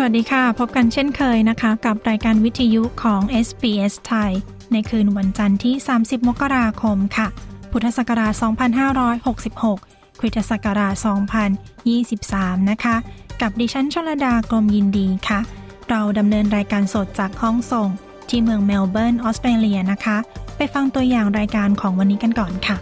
สวัสดีค่ะ พบกันเช่นเคยนะคะ กับรายการวิทยุของ SBS ไทย ในคืนวันจันทร์ที่ 30 มกราคมค่ะ พุทธศักราช 2566 คริสตศักราช 2023 นะคะ กับดิฉันชลดากรมยินดีค่ะ เราดำเนินรายการสดจากห้องส่ง ที่เมืองเมลเบิร์นออสเตรเลียนะคะ ไปฟังตัวอย่างรายการของวันนี้กันก่อนค่ะ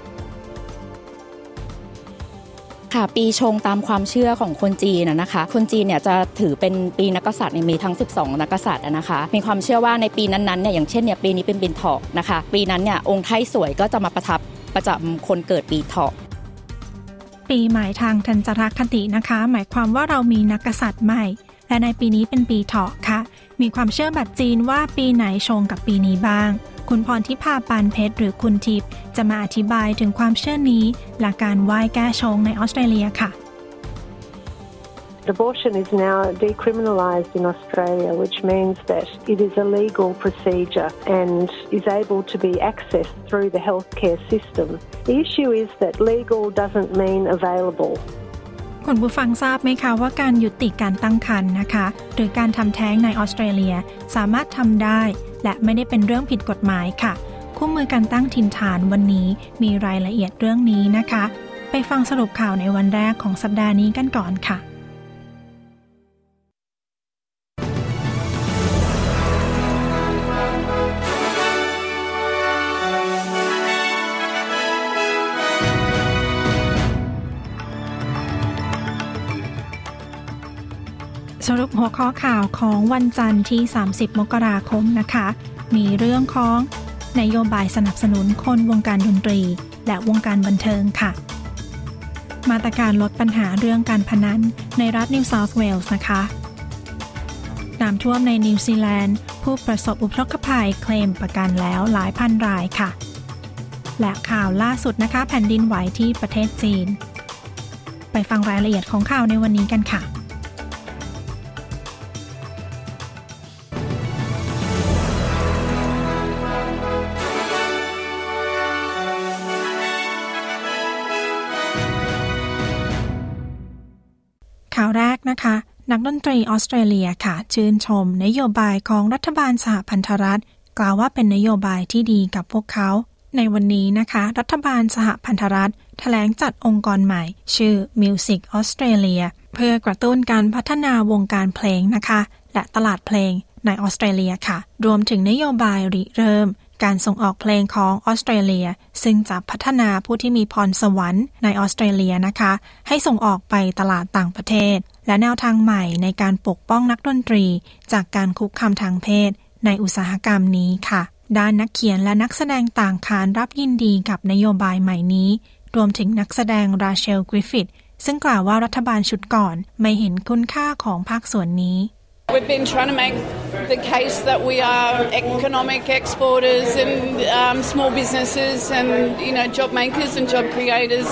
ค่ะ ปีชงตามความเชื่อของคนจีนนะคะ คนจีนเนี่ยจะถือเป็นปีนักษัตริย์มีทั้ง 12 นักษัตริย์นะคะ มีความเชื่อว่าในปีนั้นๆเนี่ยอย่างเช่นเนี่ยปีนี้เป็นปีเถาะนะคะ ปีนั้นเนี่ยองค์ไทสวยก็จะมาประทับประจำคนเกิดปีเถาะปีใหม่ทางทันจรคตินะคะ หมายความว่าเรามีนักษัตริย์ใหม่ และในปีนี้เป็นปีเถาะค่ะ มีความเชื่อแบบจีนว่าปีไหนชงกับปีนี้บ้าง คุณพรทิพาปานเพชรหรือคุณทิพย์จะมาอธิบายถึงความเชื่อนี้และการไหว้แก้ชงในออสเตรเลียค่ะ Abortion is now decriminalised in Australia, which means that it is a legal procedure and is able to be accessed through the healthcare system. The issue is that legal doesn't mean available. คุณผู้ฟังทราบไหมคะว่าการยุติการตั้งครรภ์นะคะ หรือการทำแท้งในออสเตรเลียสามารถทำได้ และไม่ได้เป็นเรื่องผิดกฎหมายค่ะ คู่มือการตั้งถิ่นฐานวันนี้มีรายละเอียดเรื่องนี้นะคะ ไปฟังสรุปข่าวในวันแรกของสัปดาห์นี้กันก่อนค่ะ สรุปหัวข้อข่าวของวันจันทร์ที่ 30 มกราคมนะคะ มีเรื่องของนโยบายสนับสนุนคนวงการดนตรี และวงการบันเทิงค่ะ มาตรการลดปัญหาเรื่องการพนันในรัฐนิวเซาท์เวลส์นะคะน้ำท่วมในนิวซีแลนด์ ผู้ประสบอุทกภัยเคลมประกันแล้วหลายพันรายค่ะ และข่าวล่าสุดนะคะ แผ่นดินไหวที่ประเทศจีน ไปฟังรายละเอียดของข่าวในวันนี้กันค่ะ นักดนตรีออสเตรเลียค่ะ ชื่นชมนโยบายของรัฐบาลสหพันธรัฐ กล่าวว่าเป็นนโยบายที่ดีกับพวกเขา ในวันนี้นะคะ รัฐบาลสหพันธรัฐถแถลงจัดองค์กรใหม่ ชื่อ Music Australia เพื่อกระตุ้นการพัฒนาวงการเพลงนะคะ และตลาดเพลงในออสเตรเลียค่ะ รวมถึงนโยบายริเริ่ม การส่งออกเพลงของออสเตรเลีย ซึ่งจะพัฒนาผู้ที่มีพรสวรรค์ในออสเตรเลียนะคะ ให้ส่งออกไปตลาดต่างประเทศ และแนวทางใหม่ในการปกป้องนักดนตรี จากการคุกคามทางเพศ ในอุตสาหกรรมนี้ค่ะ ด้านนักเขียนและนักแสดงต่างขานรับยินดีกับนโยบายใหม่นี้ รวมถึงนักแสดงราเชลกริฟฟิธซึ่งกล่าวว่ารัฐบาลชุดก่อนไม่เห็นคุณค่าของภาคส่วนนี้ We've been trying to make the case that we are economic exporters and um, small businesses and you know job makers and job creators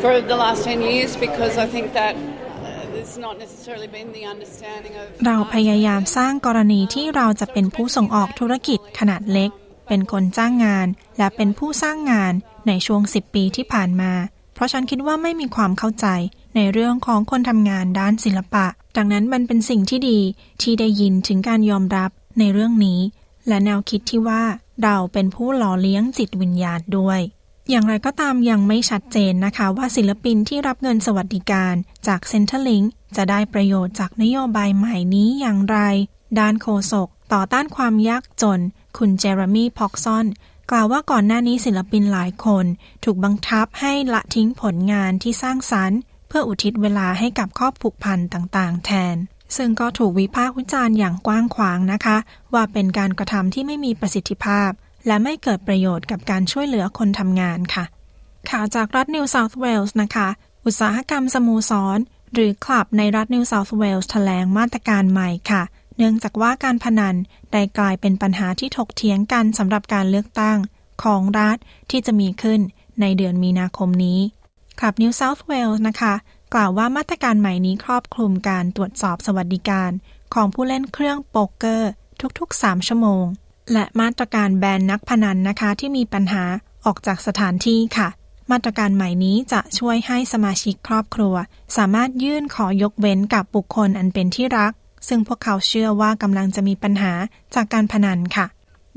for the last 10 years because I think that เราพยายามสร้างกรณีที่เราจะเป็นผู้ส่งออกธุรกิจขนาดเล็ก เป็นคนจ้างงาน และเป็นผู้สร้างงานในช่วง 10 ปีที่ผ่านมา เพราะฉันคิดว่าไม่มีความเข้าใจในเรื่องของคนทำงานด้านศิลปะ ดังนั้นมันเป็นสิ่งที่ดีที่ได้ยินถึงการยอมรับในเรื่องนี้ และแนวคิดที่ว่าเราเป็นผู้หล่อเลี้ยงจิตวิญญาณด้วย อย่างไรก็ตามยังไม่ชัดเจนนะคะว่าศิลปินที่รับเงินสวัสดิการจาก Centerlink จะได้ประโยชน์จากนโยบายใหม่นี้อย่างไร ด้านโฆษกต่อต้านความยากจน คุณเจอร์มีพ็อกซอนกล่าวว่าก่อนหน้านี้ศิลปินหลายคน ถูกบังคับให้ละทิ้งผลงานที่สร้างสรรค์ เพื่ออุทิศเวลาให้กับครอบผูกพันต่างๆ แทน ซึ่งก็ถูกวิพากษ์วิจารณ์อย่างกว้างขวางนะคะ ว่าเป็นการกระทำที่ไม่มีประสิทธิภาพ และไม่เกิดประโยชน์กับการช่วยเหลือคนทำงานค่ะ ข่าวจากรัฐนิวเซาท์เวลส์นะคะ อุตสาหกรรมสโมสร หรือคลับในรัฐนิวเซาท์เวลส์แถลงมาตรการใหม่ค่ะเนื่องจากว่าการพนันได้กลายเป็นปัญหาที่ถกเถียงกันสำหรับการเลือกตั้งของรัฐที่จะมีขึ้นในเดือนมีนาคมนี้ คลับนิวเซาท์เวลส์นะคะ กล่าวว่ามาตรการใหม่นี้ครอบคลุมการตรวจสอบสวัสดิการของผู้เล่นเครื่องโป๊กเกอร์ทุก ๆ 3 ชั่วโมง และมาตรการแบนนักพนันนะคะ ที่มีปัญหาออกจากสถานที่ค่ะ มาตรการใหม่นี้จะช่วยให้สมาชิกครอบครัว สามารถยื่นขอยกเว้นกับบุคคลอันเป็นที่รัก ซึ่งพวกเขาเชื่อว่ากำลังจะมีปัญหาจากการพนันค่ะ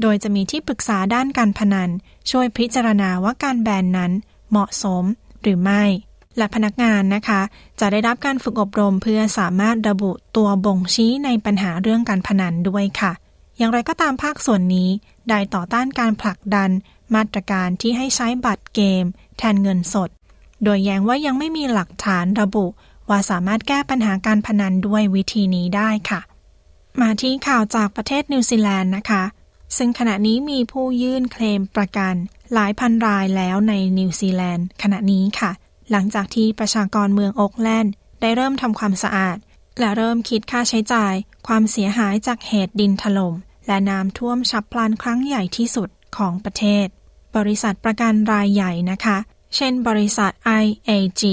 โดยจะมีที่ปรึกษาด้านการพนัน ช่วยพิจารณาว่าการแบนนั้นเหมาะสม หรือไม่ และพนักงานนะคะ จะได้รับการฝึกอบรมเพื่อสามารถระบุตัวบ่งชี้ในปัญหาเรื่องการพนันด้วยค่ะ อย่างไรก็ตามภาคส่วนนี้ ได้ต่อต้านการผลักดัน มาตรการที่ให้ใช้บัตรเกม แทนเงินสด โดยแย้งว่ายังไม่มีหลักฐานระบุ ว่าสามารถแก้ปัญหาการพนันด้วยวิธีนี้ได้ค่ะ มาที่ข่าวจากประเทศนิวซีแลนด์นะคะ ซึ่งขณะนี้มีผู้ยื่นเคลมประกัน หลายพันรายแล้วในนิวซีแลนด์ ขณะนี้ค่ะ หลังจากที่ประชากรเมืองโอ๊กแลนด์ ได้เริ่มทำความสะอาด และเริ่มคิดค่าใช้จ่าย ความเสียหายจากเหตุดินถลม่มและน้ำท่วมฉับพลันครั้งใหญ่ที่สุดของประเทศ บริษัทประกันรายใหญ่นะคะ เช่น บริษัท IAG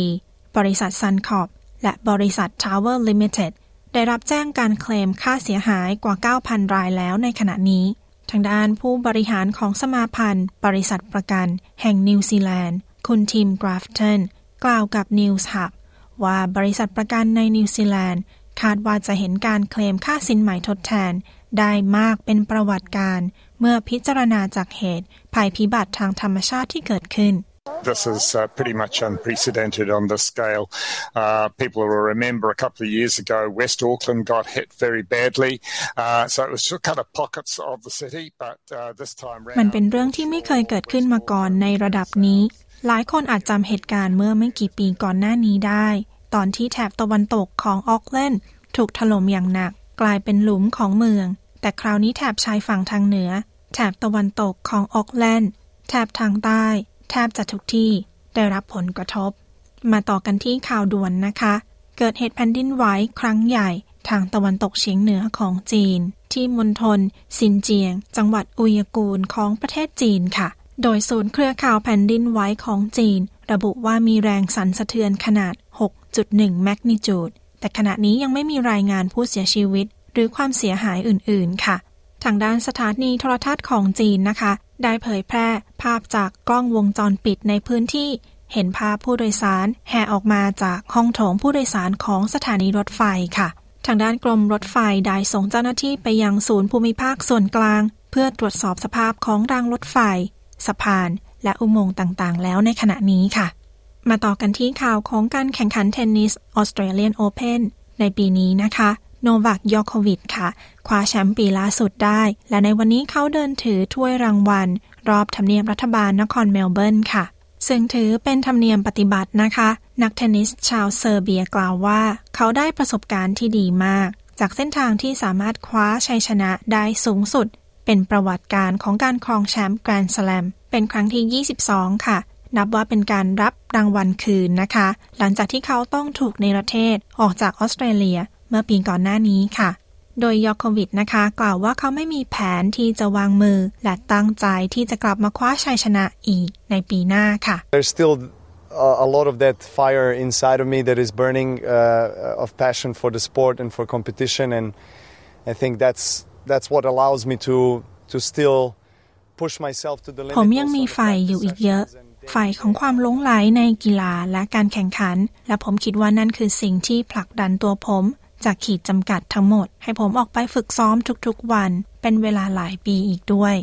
บริษัท Suncorp และบริษัท Tower Limited ได้รับแจ้งการเคลมค่าเสียหายกว่า 9,000 รายแล้วในขณะนี้ ทางด้านผู้บริหารของสมาพันธ์ บริษัทประกัน แห่งนิวซีแลนด์ คุณทิมกราฟตันกล่าวกับ Newshub ว่าบริษัทประกันในนิวซีแลนด์ คาดว่าจะเห็นการเคลมค่าสินไหมทดแทน ได้มากเป็นประวัติการณ์ เมื่อพิจารณาจากเหตุภัยพิบัติทางธรรมชาติที่เกิดขึ้น This is uh, pretty much unprecedented on this scale. Uh, people will remember a couple of years ago, West Auckland got hit very badly. Uh, so it was just kind of pockets of the city, but this time round. มันเป็นเรื่องที่ไม่เคยเกิดขึ้นมาก่อนในระดับนี้ หลายคนอาจจำเหตุการณ์เมื่อไม่กี่ปีก่อนหน้านี้ได้ ตอนที่แถบตะวันตกของออกแลนด์ถูกถล่มอย่างหนัก กลายเป็นหลุมของเมือง แต่คราวนี้แถบชายฝั่งทางเหนือ แถบตะวันตกของออกแลนด์แถบทางใต้ แทบจะทุกที่ได้รับผลกระทบ มาต่อกันที่ข่าวด่วนนะคะ เกิดเหตุแผ่นดินไหวครั้งใหญ่ทางตะวันตกเฉียงเหนือของจีน ที่มณฑลซินเจียง จังหวัดอุยกูรของประเทศจีนค่ะ โดยศูนย์เครือข่าวแผ่นดินไหวของจีน ระบุว่ามีแรงสั่นสะเทือนขนาด 6.1 แมกนิจูด แต่ขณะนี้ยังไม่มีรายงานผู้เสียชีวิต หรือความเสียหายอื่น ๆ ค่ะ ทางด้านสถานีโทรทัศน์ของจีนนะคะ ได้เผยแพร่ภาพจากกล้องวงจรปิดในพื้นที่ เห็นภาพผู้โดยสารแห่ออกมาจากห้องโถงผู้โดยสารของสถานีรถไฟค่ะ ทางด้านกรมรถไฟได้ส่งเจ้าหน้าที่ไปยังศูนย์ภูมิภาคส่วนกลาง เพื่อตรวจสอบสภาพของรางรถไฟ สะพาน และอุโมงค์ต่างๆ แล้วในขณะนี้ค่ะ มาต่อกันที่ข่าวของการแข่งขันเทนนิสออสเตรเลียนโอเพนในปีนี้นะคะ โนวัคยอโควิชค่ะ คว้าแชมป์ปีล่าสุดได้ และในวันนี้เขาเดินถือถ้วยรางวัล รอบทำเนียบรัฐบาลนครเมลเบิร์นค่ะ ซึ่งถือเป็นธรรมเนียมปฏิบัตินะคะ นักเทนนิสชาวเซอร์เบียกล่าวว่า เขาได้ประสบการณ์ที่ดีมาก จากเส้นทางที่สามารถคว้าชัยชนะได้สูงสุด เป็นประวัติการของการครองแชมป์แกรนด์สแลมเป็นครั้งที่ 22 ค่ะนับว่าเป็นการรับรางวัลคืนนะคะ หลังจากที่เขาต้องถูกในประเทศออกจากออสเตรเลีย มื่อปีก่อนหน้านี้ค่ะ โดยยอโควิดนะคะ กล่าวว่าเขาไม่มีแผนที่จะวางมือ และตั้งใจที่จะกลับมาคว้าชัยชนะอีกในปีหน้าค่ะ There's still a lot of that fire inside of me that is burning uh, of passion for the sport and for competition and I think that's that's what allows me to to still push myself to the limit ผมยังมีไฟอยู่อีกเยอะ ไฟของความหลงไหลในกีฬาและการแข่งขัน และผมคิดว่านั่นคือสิ่งที่ผลักดันตัวผม จากขีดจำกัดทั้งหมด ให้ผมออกไปฝึกซ้อมทุกๆวัน เป็นเวลาหลายปีอีกด้วย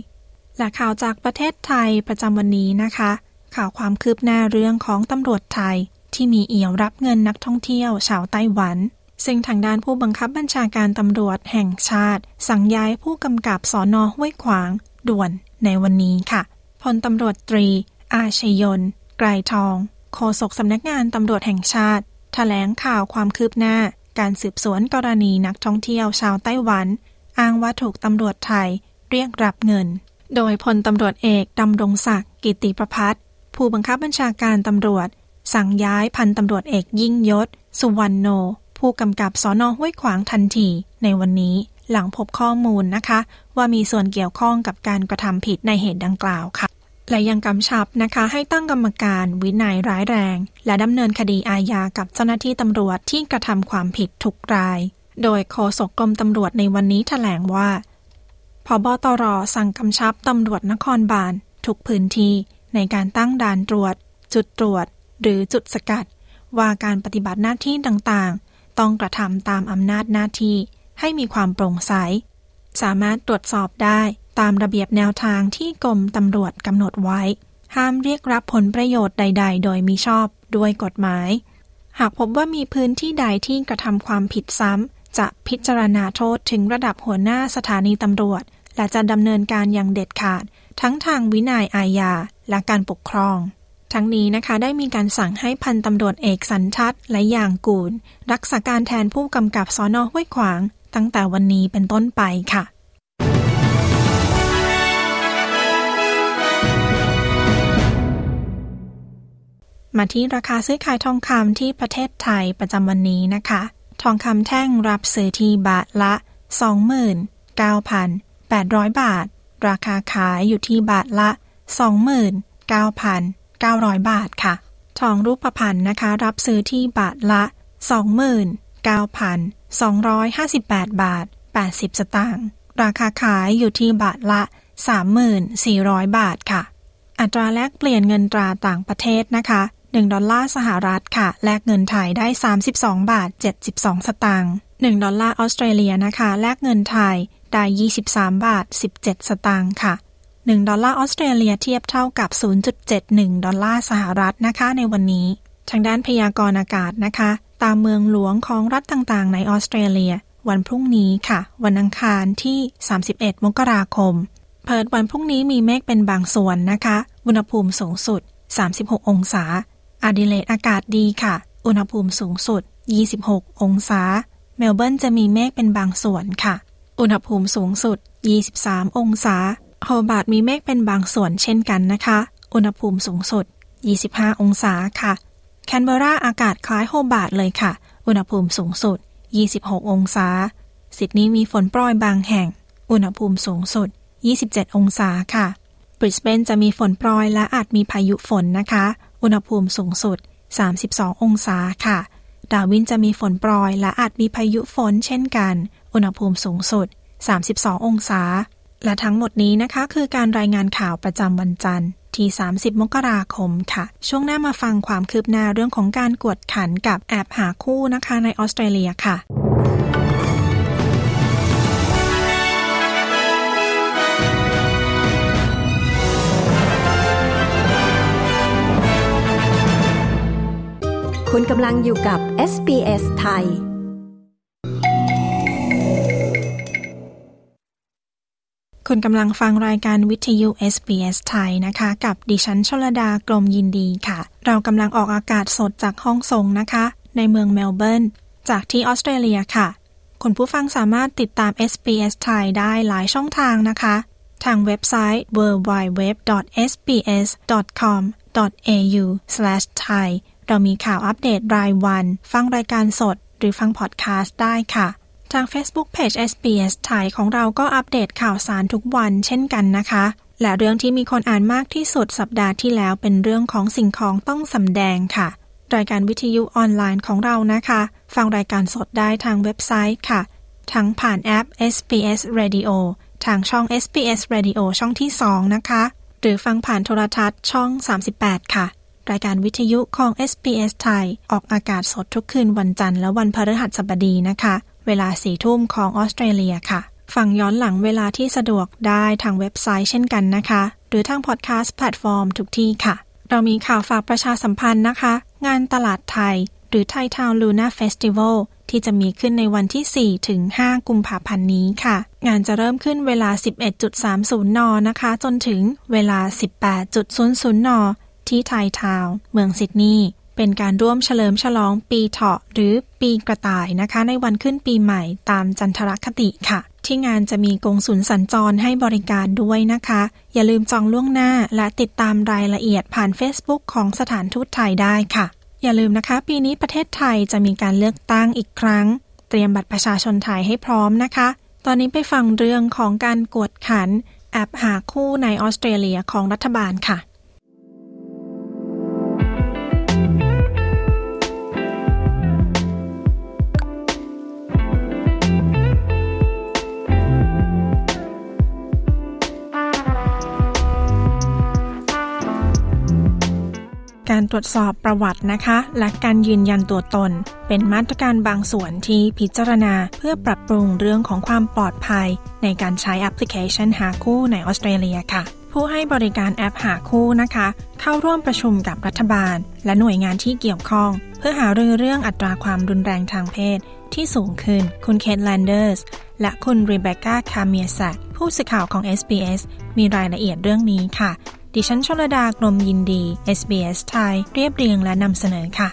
และข่าวจากประเทศไทยประจำวันนี้นะคะ ข่าวความคืบหน้าเรื่องของตำรวจไทย ที่มีเอี่ยวรับเงินนักท่องเที่ยวชาวไต้หวัน ซึ่งทางด้านผู้บังคับบัญชาการตำรวจแห่งชาติ สั่งย้ายผู้กำกับสอนอห้วยขวาง ด่วนในวันนี้ค่ะพลตำรวจตรี อาชยน ไกรทอง โฆษกสำนักงานตำรวจแห่งชาติถแถลงข่าวความคืบหน้า การสืบสวนกรณีนักท่องเที่ยวชาวไต้หวัน อ้างว่าถูกตำรวจไทยเรียกรับเงิน โดยพลตำรวจเอกดำรงศักดิ์กิติประพัฒผู้บังคับบัญชาการตำรวจ สั่งย้ายพันตำรวจเอกยิ่งยศ สุวรรณโน ผู้กำกับสอนอห้วยขวางทันที ในวันนี้หลังพบข้อมูลนะคะ ว่ามีส่วนเกี่ยวข้องกับการกระทำผิดในเหตุดังกล่าวค่ะ และยังกำชับนะคะให้ตั้งกรรมการวินัยร้ายแรง และดำเนินคดีอาญากับเจ้าหน้าที่ตำรวจที่กระทำความผิดทุกราย โดยโฆษกกรมตำรวจในวันนี้ถแถลงว่าพบตรสั่งกำชับตำรวจนครบาลทุกพื้นที่ในการตั้งด่านตรวจ จุดตรวจ หรือจุดสกัด ว่าการปฏิบัติหน้าที่ต่างๆ ต้องกระทำตามอำนาจหน้าที่ให้มีความโปร่งใส สามารถตรวจสอบได้ ตามระเบียบแนวทางที่กรมตำรวจกำหนดไว้ ห้ามเรียกรับผลประโยชน์ใด ๆ โดยมิชอบด้วยกฎหมาย หากพบว่ามีพื้นที่ใดที่กระทำความผิดซ้ำ จะพิจารณาโทษถึงระดับหัวหน้าสถานีตำรวจ และจะดำเนินการอย่างเด็ดขาด ทั้งทางวินัยอาญาและการปกครองทั้งนี้นะคะได้มีการสั่งให้พันตำรวจเอกสันทัศและอย่างกูล รักษาการแทนผู้กำกับสอนอห้วยขวาง ตั้งแต่วันนี้เป็นต้นไปค่ะ มาที่ราคาซื้อขายทองคำที่ประเทศไทยประจำวันนี้นะคะ ทองคำแท่งรับซื้อที่บาทละ 29,800 บาท ราคาขายอยู่ที่บาทละ 29,900 บาทค่ะ ทองรูปพรรณนะคะ รับซื้อที่บาทละ 29,258 บาท 80 สตางค์ราคาขายอยู่ที่บาทละ 3,400บาทค่ะ อัตราแลกเปลี่ยนเงินตราต่างประเทศนะคะ 1 ดอลลาร์สหรัฐค่ะ แลกเงินไทยได้ 32 บาท 72 สตางค์1ดอลลาร์ออสเตรเลียนะคะ แลกเงินไทยได้ 23 บาท 17 สตางค์ค่ะ1ดอลลาร์ออสเตรเลียเทียบเท่ากับ 0.71 ดอลลาร์สหรัฐนะคะ ในวันนี้ ทางด้านพยากรณ์อากาศนะคะ ตามเมืองหลวงของรัฐต่างๆ ในออสเตรเลีย วันพรุ่งนี้ค่ะ วันอังคารที่ 31 มกราคม เพิร์ดวันพรุ่งนี้มีเมฆเป็นบางส่วนนะคะ อุณหภูมิสูงสุด 36 องศา อดิเลดอากาศดีค่ะ อุณหภูมิสูงสุด 26 องศา เมลเบิร์นจะมีเมฆเป็นบางส่วนค่ะ อุณหภูมิสูงสุด 23 องศา โฮบาร์ตมีเมฆเป็นบางส่วนเช่นกันนะคะ อุณหภูมิสูงสุด 25 องศาค่ะ แคนเบราอากาศคล้ายโฮบาร์ตเลยค่ะ อุณหภูมิสูงสุด 26 องศาซิดนีย์มีฝนโปรยบางแห่ง อุณหภูมิสูงสุด 27 องศาค่ะ บริสเบนจะมีฝนโปรยและอาจมีพายุฝนนะคะ อุณหภูมิสูงสุด 32 องศาค่ะ ดาวินจะมีฝนโปรยและอาจมีพายุฝนเช่นกัน อุณหภูมิสูงสุด 32 องศา และทั้งหมดนี้นะคะ คือการรายงานข่าวประจำวันจันทร์ที่ 30 มกราคมค่ะ ช่วงหน้ามาฟังความคืบหน้าเรื่องของการกวดขันกับแอบหาคู่นะคะในออสเตรเลียค่ะ คุณกำลังอยู่กับ SBS ไทย คุณกำลังฟังรายการวิทยุ SBS ไทยนะคะ กับดิฉันชลดากรมยินดีค่ะ เรากำลังออกอากาศสดจากห้องทรงนะคะ ในเมืองเมลเบิร์น จากที่ออสเตรเลียค่ะ คุณผู้ฟังสามารถติดตาม SBS ไทยได้หลายช่องทางนะคะ ทางเว็บไซต์ www.sbs.com.au/thai เรามีข่าวอัปเดตรายวัน ฟังรายการสด หรือฟังพอดแคสต์ได้ค่ะ ทาง Facebook Page SBS ไทยของเราก็อัปเดตข่าวสารทุกวันเช่นกันนะคะ และเรื่องที่มีคนอ่านมากที่สุดสัปดาห์ที่แล้วเป็นเรื่องของสิ่งของต้องสำแดงค่ะ รายการวิทยุออนไลน์ของเรานะคะ ฟังรายการสดได้ทางเว็บไซต์ค่ะ ทั้งผ่านแอป SBS Radio ทางช่อง SBS Radio ช่องที่ 2 นะคะ หรือฟังผ่านโทรทัศน์ช่อง 38 ค่ะ รายการวิทยุของ SBS ไทย ออกอากาศสดทุกคืนวันจันทร์และวันพฤหัสบดีนะคะ เวลาสี่ทุ่มของออสเตรเลียค่ะ ฟังย้อนหลังเวลาที่สะดวกได้ทางเว็บไซต์เช่นกันนะคะ หรือทางพอดแคสต์แพลตฟอร์มทุกที่ค่ะ เรามีข่าวฝากประชาสัมพันธ์นะคะ งานตลาดไทย หรือ Thai Town Lunar Festival ที่จะมีขึ้นในวันที่ 4 ถึง 5 กุมภาพันธ์นี้ค่ะ งานจะเริ่มขึ้นเวลา 11.30 น นะคะ จนถึงเวลา 18.00 น ที่ไทยทาวน์เมืองซิดนีย์เป็นการร่วมเฉลิมฉลองปีเถาะหรือปีกระต่ายนะคะ ในวันขึ้นปีใหม่ตามจันทรคติค่ะ ที่งานจะมีกงสุลสัญจรให้บริการด้วยนะคะ อย่าลืมจองล่วงหน้าและติดตามรายละเอียดผ่าน Facebook ของสถานทูตไทยได้ค่ะ อย่าลืมนะคะ ปีนี้ประเทศไทยจะมีการเลือกตั้งอีกครั้ง เตรียมบัตรประชาชนไทยให้พร้อมนะคะ ตอนนี้ไปฟังเรื่องของการกวดขันแอปหาคู่ในออสเตรเลียของรัฐบาลค่ะ การตรวจสอบประวัตินะคะ และการยืนยันตัวตน เป็นมาตรการบางส่วนที่พิจารณาเพื่อปรับปรุงเรื่องของความปลอดภัย ในการใช้แอปพลิเคชันหาคู่ในออสเตรเลียค่ะ ผู้ให้บริการแอปหาคู่นะคะ เข้าร่วมประชุมกับรัฐบาล และหน่วยงานที่เกี่ยวข้อง เพื่อหารือเรื่องอัตราความรุนแรงทางเพศ ที่สูงขึ้น คุณเคทแลนเดอร์สและคุณรีเบคก้าคาเมียสักผู้สื่อข่าวของ SBS มีรายละเอียดเรื่องนี้ค่ะ ดิฉันชลลดากรมยินดี SBS ไทยเรียบเรียงและนำเสนอค่ะ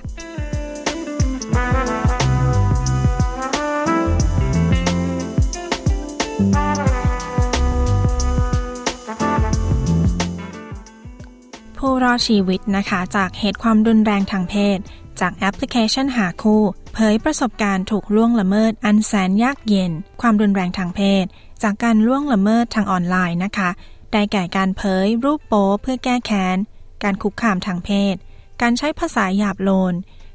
ผู้รอดชีวิตนะคะจากเหตุความรุนแรงทางเพศ จากแอปพลิเคชันหาคู่ เผยประสบการณ์ถูกล่วงละเมิดอันแสนยากเย็น ความรุนแรงทางเพศ จากการล่วงละเมิดทางออนไลน์นะคะ ได้แก่การเผยรูปโป๊เพื่อแก้แค้น การคุกคามทางเพศ การใช้ภาษาหยาบโลน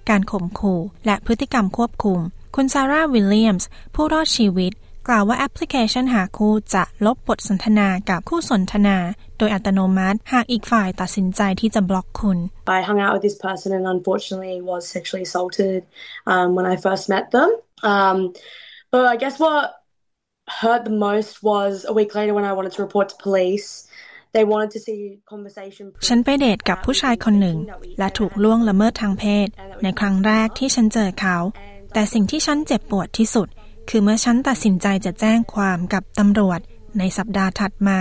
การข่มขู่ และพฤติกรรมควบคุม คุณซาร่าวิลเลียมส์ ผู้รอดชีวิต กล่าวว่าแอปพลิเคชันหาคู่จะลบบทสนทนากับคู่สนทนา โดยอัตโนมัติ หากอีกฝ่ายตัดสินใจที่จะบล็อกคุณ I hung out with this person and unfortunately was sexually assaulted um, when I first met them. Um, but I guess what hurt the most was a week later when I wanted to report to police. They wanted to see conversation. ฉันไปเดทกับผู้ชายคนหนึ่ง และถูกล่วงละเมิดทางเพศ ในครั้งแรกที่ฉันเจอเขา แต่สิ่งที่ฉันเจ็บปวดที่สุด คือเมื่อฉันตัดสินใจจะแจ้งความกับตำรวจ ในสัปดาห์ถัดมา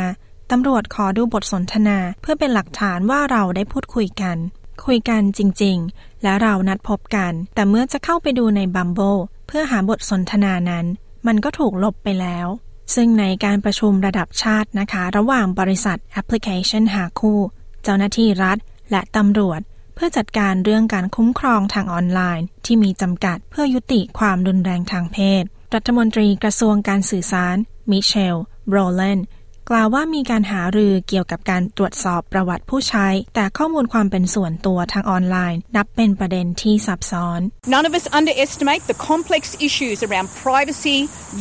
ตำรวจขอดูบทสนทนาเพื่อเป็นหลักฐานว่าเราได้พูดคุยกัน คุยกันจริง ๆ และเรานัดพบกัน แต่เมื่อจะเข้าไปดูในบัมโบเพื่อหาบทสนทนานั้น มันก็ถูกลบไปแล้ว ซึ่งในการประชุมระดับชาตินะคะ ระหว่างบริษัทแอปพลิเคชันหาคู่ เจ้าหน้าที่รัฐ และตำรวจ เพื่อจัดการเรื่องการคุ้มครองทางออนไลน์ ที่มีจำกัดเพื่อยุติความรุนแรงทางเพศ รัฐมนตรีกระทรวงการสื่อสาร มิเชลโบรเลน กล่าวว่ามีการหารือเกี่ยวกับการตรวจสอบประวัติผู้ใช้ แต่ข้อมูลความเป็นส่วนตัวทางออนไลน์ นับเป็นประเด็นที่ซับซ้อน None of us underestimate the complex issues around privacy,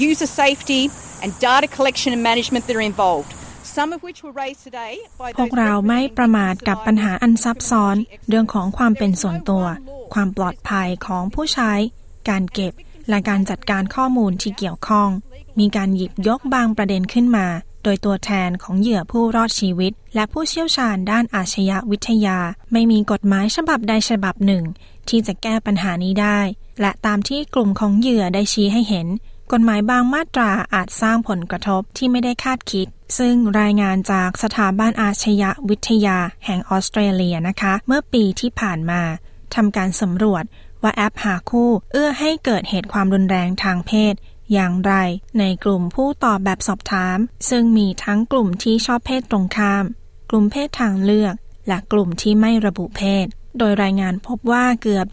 user safety and data collection and management that are involved. พวกเราไม่ประมาทกับปัญหาอันซับซ้อน เรื่องของความเป็นส่วนตัว ความปลอดภัยของผู้ใช้ การเก็บและการจัดการข้อมูลที่เกี่ยวข้อง มีการหยิบยกบางประเด็นขึ้นมา โดยตัวแทนของเหยื่อผู้รอดชีวิต และผู้เชี่ยวชาญด้านอาชญาวิทยา ไม่มีกฎหมายฉบับใดฉบับหนึ่ง ที่จะแก้ปัญหานี้ได้ และตามที่กลุ่มของเหยื่อได้ชี้ให้เห็น กฎหมายบางมาตราอาจสร้างผลกระทบที่ไม่ได้คาดคิด ซึ่งรายงานจากสถาบันอาชญาวิทยา แห่งออสเตรเลียนะคะ เมื่อปีที่ผ่านมาทำการสำรวจว่าแอปหาคู่ เอื้อให้เกิดเหตุความรุนแรงทางเพศ อย่างไร ในกลุ่มผู้ตอบแบบสอบถาม ซึ่งมีทั้งกลุ่มที่ชอบเพศตรงข้าม กลุ่มเพศทางเลือก และกลุ่มที่ไม่ระบุเพศ โดยรายงานพบว่าเกือบ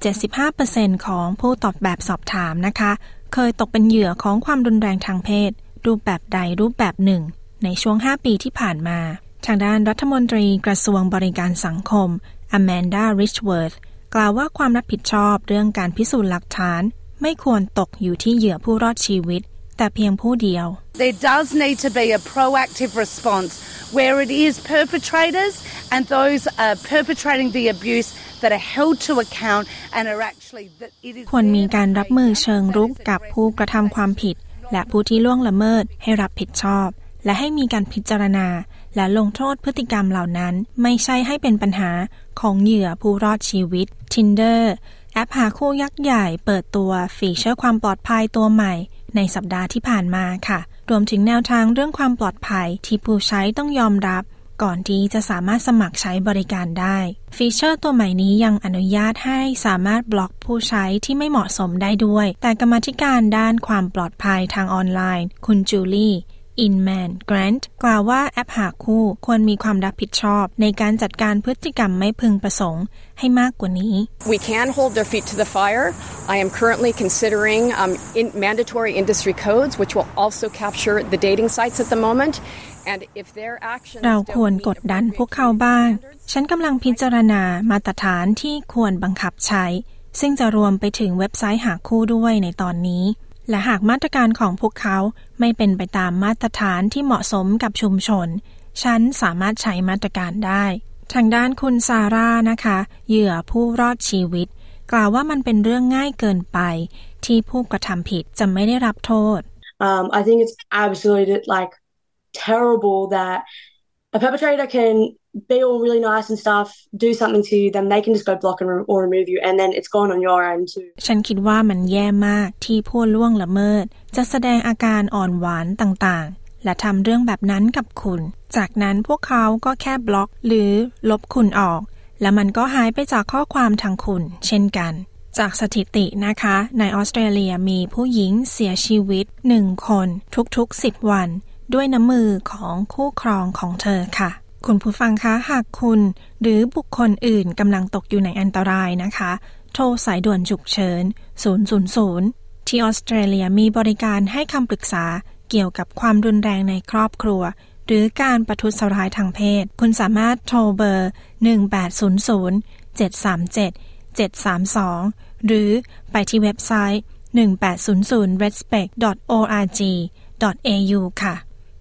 75%ของผู้ตอบแบบสอบถามนะคะ เคยตกเป็นเหยื่อของความรุนแรงทางเพศ รูปแบบใดรูปแบบหนึ่ง ในช่วง 5 ปีที่ผ่านมา ทางด้านรัฐมนตรีกระทรวงบริการสังคมอแมนดาริชเวิร์ธกล่าวว่าความรับผิดชอบเรื่องการพิสูจน์หลักฐาน ไม่ควรตกอยู่ที่เหยื่อผู้รอดชีวิต แต่เพียงผู้เดียว There does need to be a proactive response where it is perpetrators and those are perpetrating the abuse that are held to account and are actually that it is ควรมีการรับมือเชิงรุกกับผู้กระทำความผิด และผู้ที่ล่วงละเมิดให้รับผิดชอบ และให้มีการพิจารณา และลงโทษพฤติกรรมเหล่านั้น ไม่ใช่ให้เป็นปัญหาของเหยื่อผู้รอดชีวิต Tinder แอปหาคู่ยักษ์ใหญ่เปิดตัวฟีเจอร์ความปลอดภัยตัวใหม่ ในสัปดาห์ที่ผ่านมาค่ะ รวมถึงแนวทางเรื่องความปลอดภัยที่ผู้ใช้ต้องยอมรับก่อนที่จะสามารถสมัครใช้บริการได้ ฟีเจอร์ตัวใหม่นี้ยังอนุญาตให้สามารถบล็อกผู้ใช้ที่ไม่เหมาะสมได้ด้วย แต่กรรมธิการด้านความปลอดภัยทางออนไลน์ คุณจูลี่ อินแมนแกรนต์กล่าวว่าแอปหาคู่ควรมีความรับผิดชอบ ในการจัดการพฤติกรรมไม่พึงประสงค์ให้มากกว่านี้ We can hold their feet to the fire. I am currently considering um, in mandatory industry codes, which will also capture the dating sites at the moment. And if their actions เราควรกดดันพวกเขาบ้าง ฉันกำลังพิจารณามาตรฐานที่ควรบังคับใช้ ซึ่งจะรวมไปถึงเว็บไซต์หาคู่ด้วยในตอนนี้ และหากมาตรการของพวกเขาไม่เป็นไปตามมาตรฐานที่เหมาะสมกับชุมชน ฉันสามารถใช้มาตรการได้ ทางด้านคุณซาร่านะคะ เหยื่อผู้รอดชีวิต กล่าวว่ามันเป็นเรื่องง่ายเกินไป ที่ผู้กระทำผิดจะไม่ได้รับโทษ Um, I think it's absolutely like terrible that a perpetrator can be all really nice and stuff, do something to you, then they can just go block and re- or remove you, and then it's gone on your end too. ฉันคิดว่ามันแย่มากที่ผู้ล่วงละเมิด จะแสดงอาการอ่อนหวานต่างๆ และทำเรื่องแบบนั้นกับคุณ จากนั้นพวกเขาก็แค่บล็อกหรือลบคุณออก และมันก็หายไปจากข้อความทางคุณ เช่นกัน จากสถิตินะคะ ในออสเตรเลียมีผู้หญิงเสียชีวิตหนึ่งคน ทุกๆ 10 วัน ด้วยน้ำมือของคู่ครองของเธอค่ะ คุณผู้ฟังคะหากคุณ หรือบุคคลอื่นกำลังตกอยู่ในอันตรายนะคะ โทรสายด่วนฉุกเฉิน 000 ที่ออสเตรเลียมีบริการให้คำปรึกษาเกี่ยวกับความรุนแรงในครอบครัว หรือการประทุษร้ายทางเพศ คุณสามารถโทรเบอร์ 1800 737 732 หรือไปที่เว็บไซต์ 1800 respect.org.au ค่ะ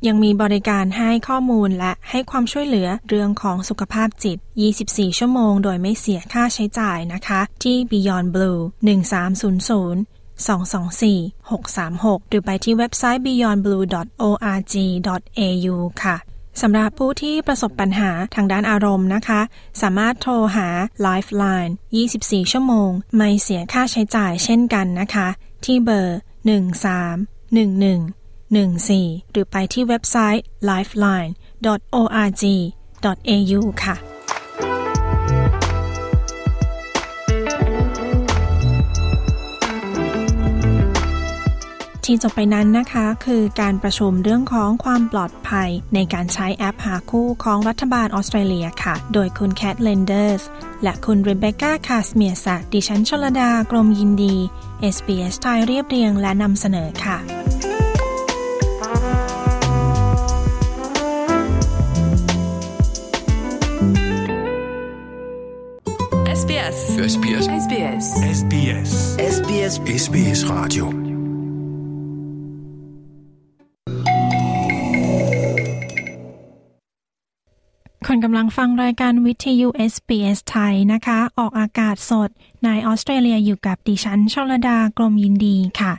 ยังมีบริการให้ข้อมูลและให้ความช่วยเหลือเรื่องของสุขภาพจิต 24 ชั่วโมงโดยไม่เสียค่าใช้จ่ายนะคะ ที่ Beyond Blue 1300 224 636 หรือไปที่เว็บไซต์ beyondblue.org.au ค่ะสำหรับผู้ที่ประสบปัญหาทางด้านอารมณ์นะคะ สามารถโทรหา Lifeline 24 ชั่วโมง ไม่เสียค่าใช้จ่ายเช่นกันนะคะ ที่เบอร์ 1311 14 หรือไปที่เว็บไซต์ lifeline.org.au ค่ะที่จบไปนั้นนะคะคือการประชุมเรื่องของความปลอดภัยในการใช้แอปหาคู่ของรัฐบาลออสเตรเลียค่ะ โดยคุณแคทเลนเดอร์สและคุณเรเบคก้าคาสเมียสักดิฉันชลดากรมยินดี SBS ไทยเรียบเรียงและนำเสนอค่ะ SBS SBS SBS SBS SBS SBS Radio คุณกำลังฟังรายการวิทยุ SBS ไทยนะคะ ออกอากาศสดในออสเตรเลียอยู่กับดิฉันชลดากรมยินดีค่ะ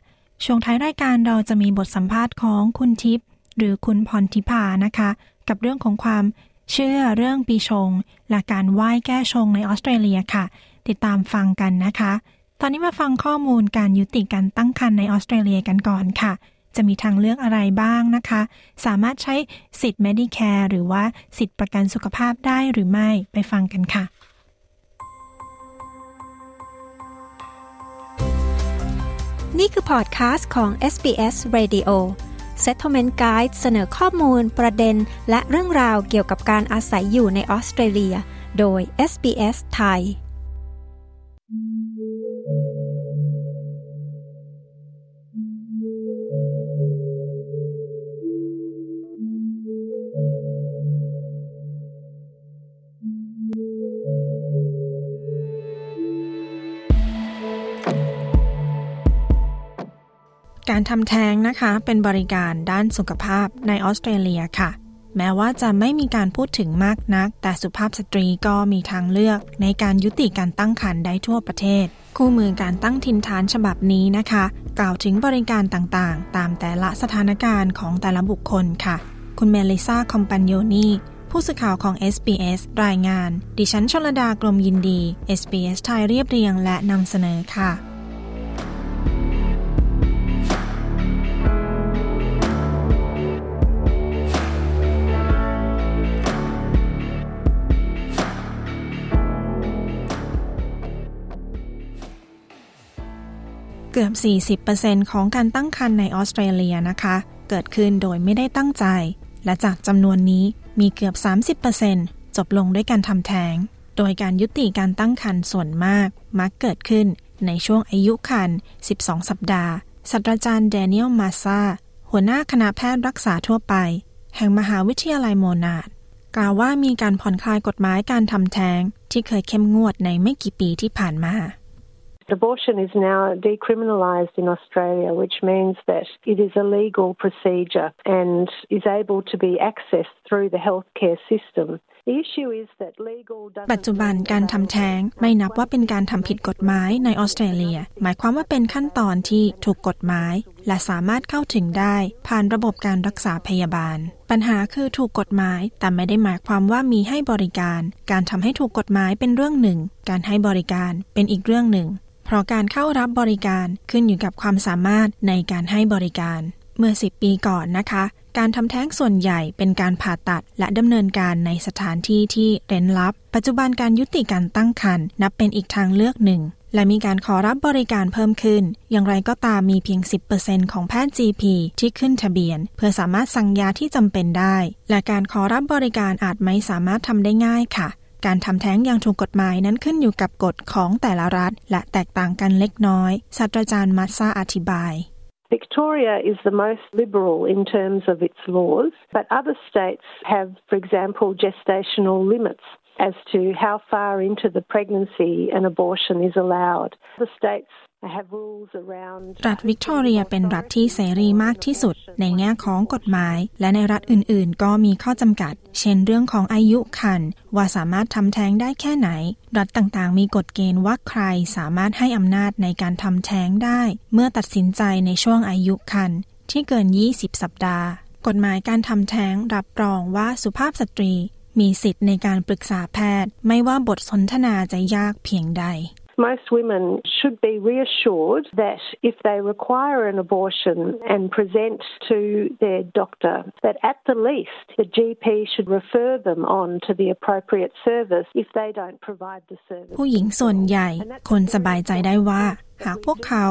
ช่วงท้ายรายการเราจะมีบทสัมภาษณ์ของคุณทิพย์หรือคุณพรทิพานะคะ กับเรื่องของความ เชื่อเรื่องปีชงและการไหว้แก้ชงในออสเตรเลียค่ะ ติดตามฟังกันนะคะ ตอนนี้มาฟังข้อมูลการยุติการตั้งครรภ์ในออสเตรเลียกันก่อนค่ะ จะมีทางเลือกอะไรบ้างนะคะ สามารถใช้สิทธิ์ Medicare หรือว่าสิทธิ์ประกันสุขภาพได้หรือไม่ไปฟังกันค่ะนี่คือพอดคาสต์ของ SBS Radio Settlement Guide เสนอข้อมูล ประเด็น และเรื่องราวเกี่ยวกับการอาศัยอยู่ในออสเตรเลีย โดย SBS ไทย การทำแท้งนะคะ เป็นบริการด้านสุขภาพในออสเตรเลียค่ะ แม้ว่าจะไม่มีการพูดถึงมากนัก แต่สุภาพสตรีก็มีทางเลือกในการยุติการตั้งครรภ์ได้ทั่วประเทศ คู่มือการตั้งทินฐานฉบับนี้นะคะ กล่าวถึงบริการต่างๆ ตามแต่ละสถานการณ์ของแต่ละบุคคลค่ะ คุณเมลิซาคอมปันโยนีผู้สื่อข่าวของ SBS รายงาน ดิฉันชลดากรมยินดี SBS ไทยเรียบเรียงและนำเสนอค่ะ กือบ 40%ของการตั้งครรภ์ในออสเตรเลียนะคะ เกิดขึ้นโดยไม่ได้ตั้งใจ และจากจำนวนนี้มีเกือบ 30%จบลงด้วยการทำแท้ง โดยการยุติการตั้งครรภ์ส่วนมาก มักเกิดขึ้นในช่วงอายุครรภ์12 สัปดาห์ศาสตราจารย์แดเนียลมาซาหัวหน้าคณะแพทย์รักษาทั่วไป แห่งมหาวิทยาลัยโมนาดกล่าวว่ามีการผ่อนคลายกฎหมายการทำแท้งที่เคยเข้มงวดในไม่กี่ปีที่ผ่านมา Abortion is now decriminalised in Australia, which means that it is a legal procedure and is able to be accessed through the healthcare system. The issue is that legal ปัจจุบันการทำแท้งไม่นับว่าเป็นการทำผิดกฎหมายในออสเตรเลีย หมายความว่าเป็นขั้นตอนที่ถูกกฎหมาย และสามารถเข้าถึงได้ ผ่านระบบการรักษาพยาบาล ปัญหาคือถูกกฎหมาย แต่ไม่ได้หมายความว่ามีให้บริการ การทำให้ถูกกฎหมายเป็นเรื่องหนึ่ง การให้บริการเป็นอีกเรื่องหนึ่ง เพราะการเข้ารับบริการขึ้นอยู่กับความสามารถในการให้บริการ เมื่อ 10 ปีก่อนนะคะ การทำแท้งส่วนใหญ่เป็นการผ่าตัดและดำเนินการในสถานที่ที่เร้นลับ ปัจจุบันการยุติการตั้งครรภ์นับเป็นอีกทางเลือกหนึ่ง และมีการขอรับบริการเพิ่มขึ้น อย่างไรก็ตามมีเพียง 10%ของแพทย์ GP ที่ขึ้นทะเบียน เพื่อสามารถสั่งยาที่จำเป็นได้ และการขอรับบริการอาจไม่สามารถทำได้ง่ายค่ะ การทำแท้งอย่างถูกกฎหมายนั้นขึ้นอยู่กับกฎของแต่ละรัฐ และแตกต่างกันเล็กน้อยศาสตราจารย์มัซาอธิบาย Victoria is the most liberal in terms of its laws, but other states have, for example, gestational limits as to how far into the pregnancy an abortion is allowed. The states รัฐวิกตอเรียเป็นรัฐที่เสรีมากที่สุด ในแง่ของกฎหมาย และในรัฐอื่น ๆ ก็มีข้อจำกัด เช่นเรื่องของอายุคันว่าสามารถทำแท้งได้แค่ไหน รัฐต่างๆ มีกฎเกณฑ์ว่าใครสามารถให้อำนาจในการทำแท้งได้ เมื่อตัดสินใจในช่วงอายุคันที่เกิน 20 สัปดาห์ กฎหมายการทำแท้งรับรองว่าสุภาพสตรี มีสิทธิ์ในการปรึกษาแพทย์ ไม่ว่าบทสนทนาจะยากเพียงใด most women should be reassured that if they require an abortion and present to their doctor, that at the least the GP should refer them on to the appropriate service if they don't provide the service. ผู้หญิงส่วนใหญ่คนสบายใจได้ว่า หากพวกเขา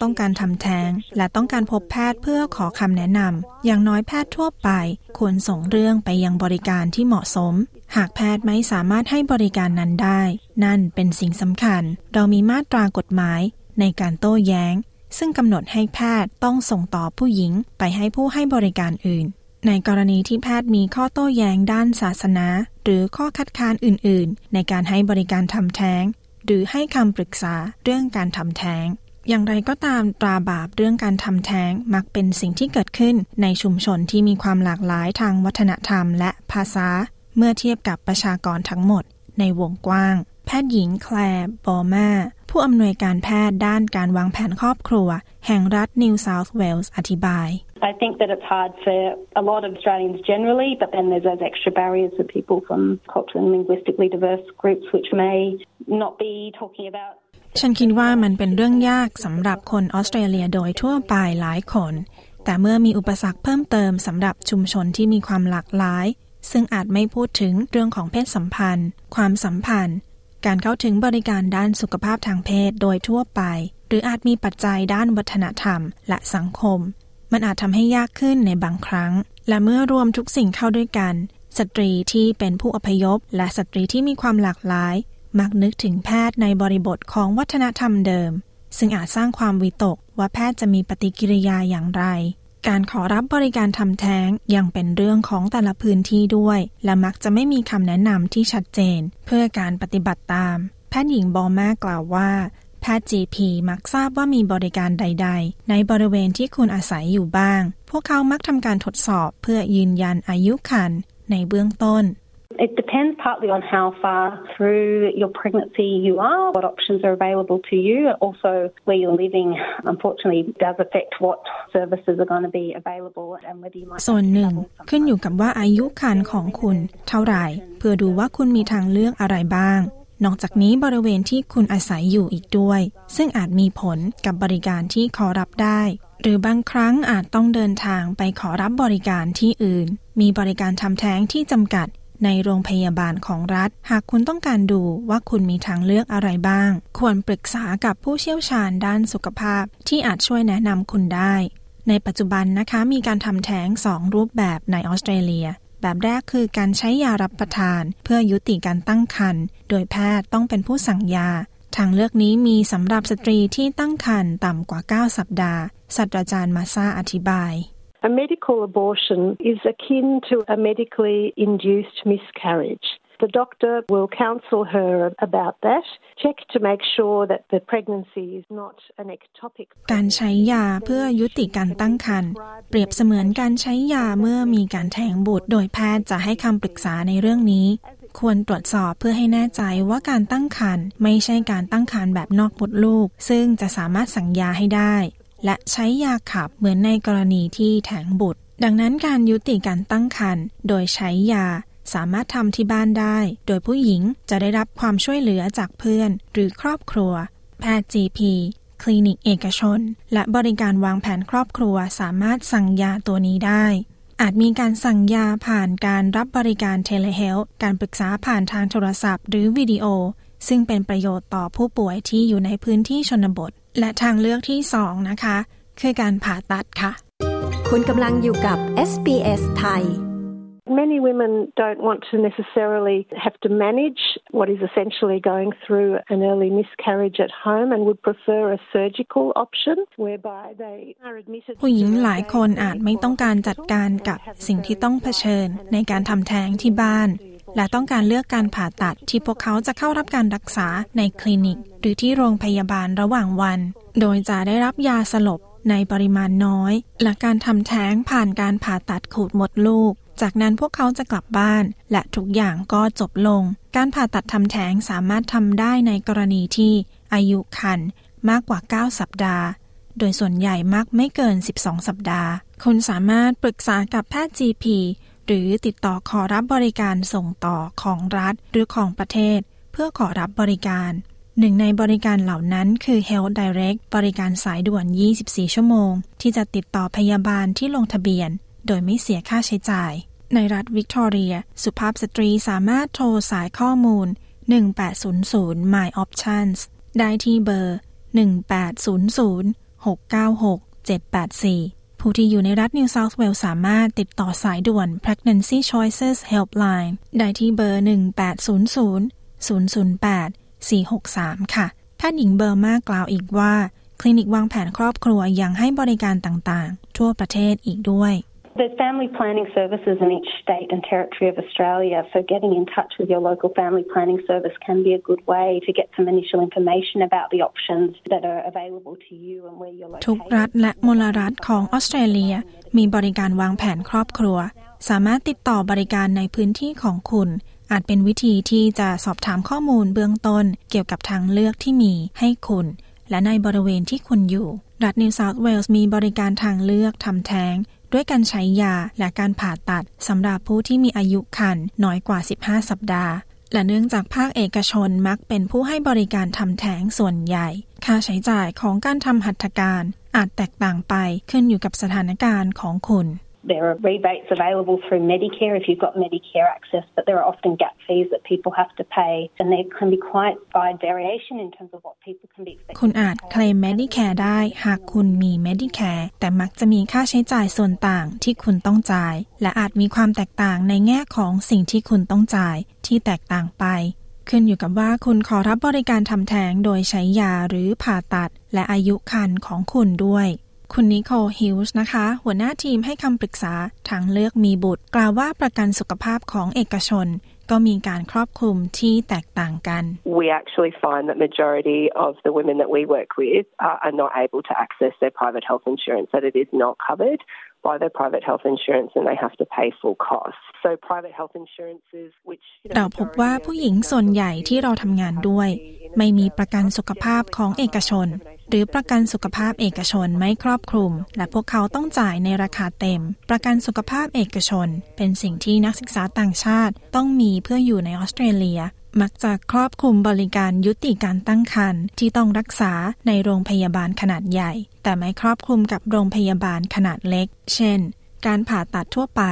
ต้องการทำแท้ง และต้องการพบแพทย์เพื่อขอคำแนะนำ อย่างน้อยแพทย์ทั่วไป ควรส่งเรื่องไปยังบริการที่เหมาะสม หากแพทย์ไม่สามารถให้บริการนั้นได้ นั่นเป็นสิ่งสำคัญ เรามีมาตรากฎหมายในการโต้แย้ง ซึ่งกำหนดให้แพทย์ต้องส่งต่อผู้หญิงไปให้ผู้ให้บริการอื่น ในกรณีที่แพทย์มีข้อโต้แย้งด้านศาสนา หรือข้อคัดค้านอื่น ๆ ในการให้บริการทำแท้ง หรือให้คำปรึกษาเรื่องการทำแท้ง อย่างไรก็ตามตราบาปเรื่องการทำแท้งมักเป็นสิ่งที่เกิดขึ้นในชุมชนที่มีความหลากหลายทางวัฒนธรรมและภาษา เมื่อเทียบกับประชากรทั้งหมดในวงกว้าง แพทย์หญิงแคลร์บอมาผู้อำนวยการแพทย์ด้านการวางแผนครอบครัว แห่งรัฐนิวเซาท์เวลส์อธิบาย I think that it's hard for a lot of Australians generally, but then there's those extra barriers for people from culturally and linguistically diverse groups which may not be talking about ฉันคิดว่ามันเป็นเรื่องยากสำหรับคนออสเตรเลียโดยทั่วไปหลายคน แต่เมื่อมีอุปสรรคเพิ่มเติมสำหรับชุมชนที่มีความหลากหลาย ซึ่งอาจไม่พูดถึงเรื่องของเพศสัมพันธ์ ความสัมพันธ์ การเข้าถึงบริการด้านสุขภาพทางเพศโดยทั่วไป หรืออาจมีปัจจัยด้านวัฒนธรรม และสังคม มันอาจทำให้ยากขึ้นในบางครั้ง และเมื่อรวมทุกสิ่งเข้าด้วยกัน สตรีที่เป็นผู้อพยพ และสตรีที่มีความหลากหลาย มักนึกถึงแพทย์ในบริบทของวัฒนธรรมเดิม ซึ่งอาจสร้างความวิตกว่าแพทย์จะมีปฏิกิริยาอย่างไร การขอรับบริการทำแท้งยังเป็นเรื่องของแต่ละพื้นที่ด้วย และมักจะไม่มีคำแนะนำที่ชัดเจน เพื่อการปฏิบัติตาม แพทย์หญิงบอมากล่าวว่า ทย์ GP มักทราบว่ามีบริการใด ๆ ในบริเวณที่คุณอาศัยอยู่บ้าง พวกเขามักทำการทดสอบเพื่อยืนยันอายุคันในเบื้องต้น It depends partly on how far through your pregnancy you are, what options are available to you. Also, where you're living, unfortunately, does affect what services are going to be available and whether you might. ส่วนหนึ่งขึ้นอยู่กับว่าอายุคันของคุณเท่าไหร่ เพื่อดูว่าคุณมีทางเลือกอะไรบ้าง นอกจากนี้บริเวณที่คุณอาศัยอยู่อีกด้วย ซึ่งอาจมีผลกับบริการที่ขอรับได้ หรือบางครั้งอาจต้องเดินทางไปขอรับบริการที่อื่น มีบริการทำแท้งที่จำกัดในโรงพยาบาลของรัฐ หากคุณต้องการดูว่าคุณมีทางเลือกอะไรบ้าง ควรปรึกษากับผู้เชี่ยวชาญด้านสุขภาพที่อาจช่วยแนะนำคุณได้ ในปัจจุบันนะคะมีการทำแท้งสองรูปแบบในออสเตรเลีย แบบแรกคือการใช้ยารับประทาน เพื่อยุติการตั้งครรภ์โดยแพทย์ต้องเป็นผู้สั่งยา ทางเลือกนี้มีสำหรับสตรีที่ตั้งครรภ์ต่ำกว่า 9 สัปดาห์ศาสตราจารย์มาซาอธิบาย A medical abortion is akin to a medically induced miscarriage. The doctor will counsel her about that, check to make sure that the pregnancy is not an ectopic. การใช้ยาเพื่อยุติการตั้งครรภ์เปรียบเสมือนการใช้ยาเมื่อมีการแท้งบุตร โดยแพทย์จะให้คำปรึกษาในเรื่องนี้ ควรตรวจสอบเพื่อให้แน่ใจว่าการตั้งครรภ์ไม่ใช่การตั้งครรภ์แบบนอกมดลูก ซึ่งจะสามารถสั่งยาให้ได้ และใช้ยาขับเหมือนในกรณีที่แท้งบุตร ดังนั้นการยุติการตั้งครรภ์โดยใช้ยา สามารถทำที่บ้านได้ โดยผู้หญิงจะได้รับความช่วยเหลือจากเพื่อน หรือครอบครัว แพทย์ GP คลินิกเอกชน และบริการวางแผนครอบครัวสามารถสั่งยาตัวนี้ได้ อาจมีการสั่งยาผ่านการรับบริการเทเลเฮล์การปรึกษาผ่านทางโทรศัพท์ หรือวิดีโอ ซึ่งเป็นประโยชน์ต่อผู้ป่วยที่อยู่ในพื้นที่ชนบท และทางเลือกที่ 2 นะคะ คือการผ่าตัดค่ะ คุณกำลังอยู่กับ SBS ไทย Many women don't want to necessarily have to manage what is essentially going through an early miscarriage at home and would prefer a surgical option whereby they are admitted ผู้หญิงหลายคนอาจไม่ต้องการจัดการกับสิ่งที่ต้องเผชิญในการทำแท้งที่บ้าน และต้องการเลือกการผ่าตัดที่พวกเขาจะเข้ารับการรักษาในคลินิก หรือที่โรงพยาบาลระหว่างวัน โดยจะได้รับยาสลบในปริมาณน้อย และการทำแท้งผ่านการผ่าตัดขูดมดลูก จากนั้นพวกเขาจะกลับบ้าน และทุกอย่างก็จบลง การผ่าตัดทำแท้งสามารถทำได้ในกรณีที่อายุครรภ์มากกว่า 9 สัปดาห์ โดยส่วนใหญ่มักไม่เกิน 12 สัปดาห์ คุณสามารถปรึกษากับแพทย์ GP หรือติดต่อขอรับบริการส่งต่อของรัฐหรือของประเทศ เพื่อขอรับบริการ หนึ่งในบริการเหล่านั้นคือ Health Direct บริการสายด่วน 24 ชั่วโมง ที่จะติดต่อพยาบาลที่ลงทะเบียน โดยไม่เสียค่าใช้จ่าย ในรัฐวิกตอเรีย สุภาพสตรีสามารถโทรสายข้อมูล 1800 My Options ได้ที่เบอร์ 1800 696 784 ผู้ที่อยู่ในรัฐ New South Wales สามารถติดต่อสายด่วน Pregnancy Choices Helpline ได้ที่เบอร์ 1800 008 463 ค่ะแพทย์หญิงเบอร์มากล่าวอีกว่า คลินิกวางแผนครอบครัวยังให้บริการต่างๆ ทั่วประเทศอีกด้วย There's family planning services in each state and territory of Australia, so getting in touch with your local family planning service can be a good way to get some initial information about the options that are available to you and where you're located. ทุกรัฐและมลรัฐของออสเตรเลียมีบริการวางแผนครอบครัว สามารถติดต่อบริการในพื้นที่ของคุณ อาจเป็นวิธีที่จะสอบถามข้อมูลเบื้องต้นเกี่ยวกับทางเลือกที่มีให้คุณ และในบริเวณที่คุณอยู่ รัฐนิวเซาท์เวลส์มีบริการทางเลือกทำแท้ง ด้วยการใช้ยาและการผ่าตัดสำหรับผู้ที่มีอายุคันน้อยกว่า 15 สัปดาห์ และเนื่องจากภาคเอกชนมักเป็นผู้ให้บริการทำแท้งส่วนใหญ่ ค่าใช้จ่ายของการทำหัตถการอาจแตกต่างไปขึ้นอยู่กับสถานการณ์ของคุณ There are rebates available through Medicare if you've got Medicare access, but there are often gap fees that people have to pay, and there can be quite wide variation in terms of what people can be expected คุณอาจเคลม Medicare ได้หากคุณมี Medicare แต่มักจะมีค่าใช้จ่ายส่วนต่างที่คุณต้องจ่าย และอาจมีความแตกต่างในแง่ของสิ่งที่คุณต้องจ่ายที่แตกต่างไปขึ้นอยู่กับว่าคุณขอรับบริการทำแท้งโดยใช้ยาหรือผ่าตัด และอายุครรภ์ของคุณด้วย คุณนิโคฮิลส์นะคะ หัวหน้าทีมให้คำปรึกษาทางเลือกมีบุตร กล่าวว่าประกันสุขภาพของเอกชน ก็มีการครอบคลุมที่แตกต่างกัน we actually find that majority of the women that we work with are not able to access their private health insurance, that it is not covered buy their private health insurance and they have to pay full costs. So private health insurances, which เราพบว่าผู้หญิงส่วนใหญ่ที่เราทำงานด้วย ไม่มีประกันสุขภาพของเอกชน หรือประกันสุขภาพเอกชนไม่ครอบคลุม และพวกเขาต้องจ่ายในราคาเต็ม ประกันสุขภาพเอกชน เป็นสิ่งที่นักศึกษาต่างชาติต้องมีเพื่ออยู่ในออสเตรเลีย มักจะครอบคลุมบริการยุติการตั้งครรภ์ที่ต้องรักษาในโรงพยาบาลขนาดใหญ่ แต่ไม่ครอบคลุมกับโรงพยาบาลขนาดเล็ก เช่น การผ่าตัดทั่วไป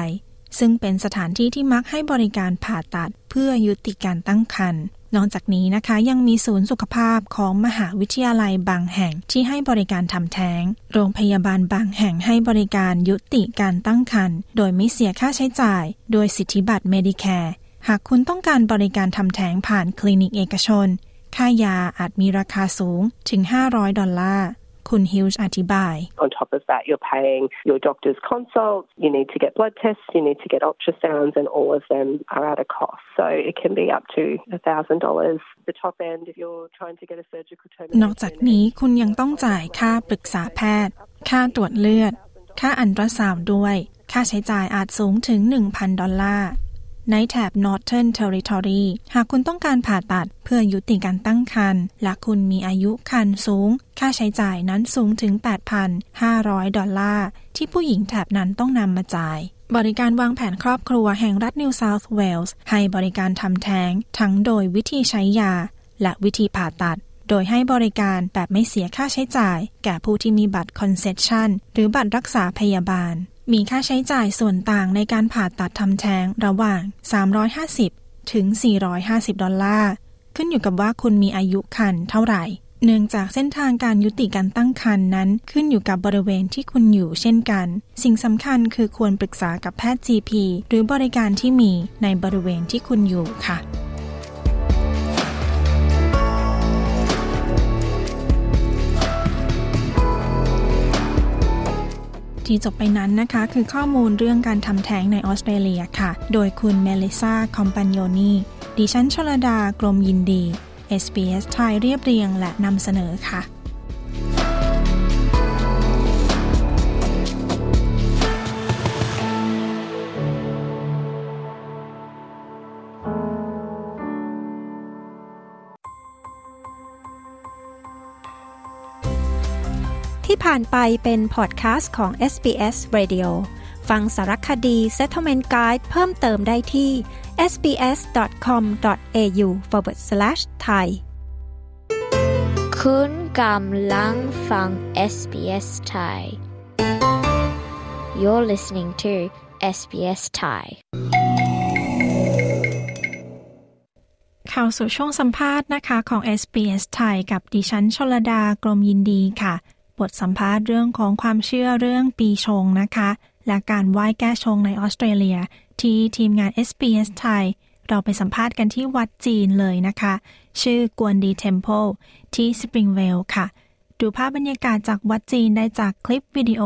ซึ่งเป็นสถานที่ที่มักให้บริการผ่าตัดเพื่อยุติการตั้งครรภ์นอกจากนี้นะคะยังมีศูนย์สุขภาพของมหาวิทยาลัยบางแห่งที่ให้บริการทำแท้ง โรงพยาบาลบางแห่งให้บริการยุติการตั้งครรภ์โดยไม่เสียค่าใช้จ่าย โดยสิทธิบัตรเมดิแคร์ หากคุณต้องการบริการทำแท้งผ่านคลินิกเอกชน ค่ายาอาจมีราคาสูงถึง 500 ดอลลาร์คุณฮิลส์อธิบาย On top of that, you're paying your doctor's consults, you need to get blood tests, you need to get ultrasounds, and all of them are at a cost. So it can be up to $1,000. The top end, if you're trying to get a surgical นอกจากนี้คุณยังต้องจ่ายค่าปรึกษาแพทย์ ค่าตรวจเลือด ค่าอัลตราซาวด์ด้วย ค่าใช้จ่ายอาจสูงถึง 1,000 ดอลลาร์ ในแถบ Northern Territory หากคุณต้องการผ่าตัดเพื่อยุติการตั้งครรภ์และคุณมีอายุครรภ์สูง ค่าใช้จ่ายนั้นสูงถึง 8,500 ดอลลาร์ ที่ผู้หญิงแถบนั้นต้องนำมาจ่ายบริการวางแผนครอบครัวแห่งรัฐนิวเซาท์เวลส์ให้บริการทำแท้ง ทั้งโดยวิธีใช้ยา และวิธีผ่าตัด โดยให้บริการแบบไม่เสียค่าใช้จ่าย แก่ผู้ที่มีบัตรคอนเซ s ชันหรือบัตรรักษาพยาบาล มีค่าใช้จ่ายส่วนต่างในการผ่าตัดทำแท้งระหว่าง 350 ถึง 450 ดอลลาร์ ขึ้นอยู่กับว่าคุณมีอายุคันเท่าไหร่ เนื่องจากเส้นทางการยุติการตั้งครรภ์นั้นขึ้นอยู่กับบริเวณที่คุณอยู่เช่นกัน สิ่งสำคัญคือควรปรึกษากับแพทย์ GP หรือบริการที่มีในบริเวณที่คุณอยู่ค่ะ ที่จบไปนั้นนะคะ คือข้อมูลเรื่องการทำแท้งในออสเตรเลียค่ะ โดยคุณเมลิซาคอมปานโยนีดิฉันชลดากรมยินดี SBS ไทยเรียบเรียงและนำเสนอค่ะ ผ่านไปเป็นพอดแคสต์ของ SBS Radio ฟังสารคดี Settlement Guide เพิ่มเติมได้ที่ sbs.com.au forward slash thai คุณกำลังฟัง SBS Thai You're listening to SBS Thai เข้าสู่ช่วงสัมภาษณ์นะคะของ SBS ไทยกับดิฉันชลดากรมยินดีค่ะ บทสัมภาษณ์เรื่องของความเชื่อเรื่องปีชงนะคะ และการไหว้แก้ชงในออสเตรเลีย ที่ทีมงาน SBS ไทย เราไปสัมภาษณ์กันที่วัดจีนเลยนะคะ ชื่อกวนดีเทมเพลที่สปริงเวลค่ะ ดูภาพบรรยากาศจากวัดจีนได้จากคลิปวิดีโอ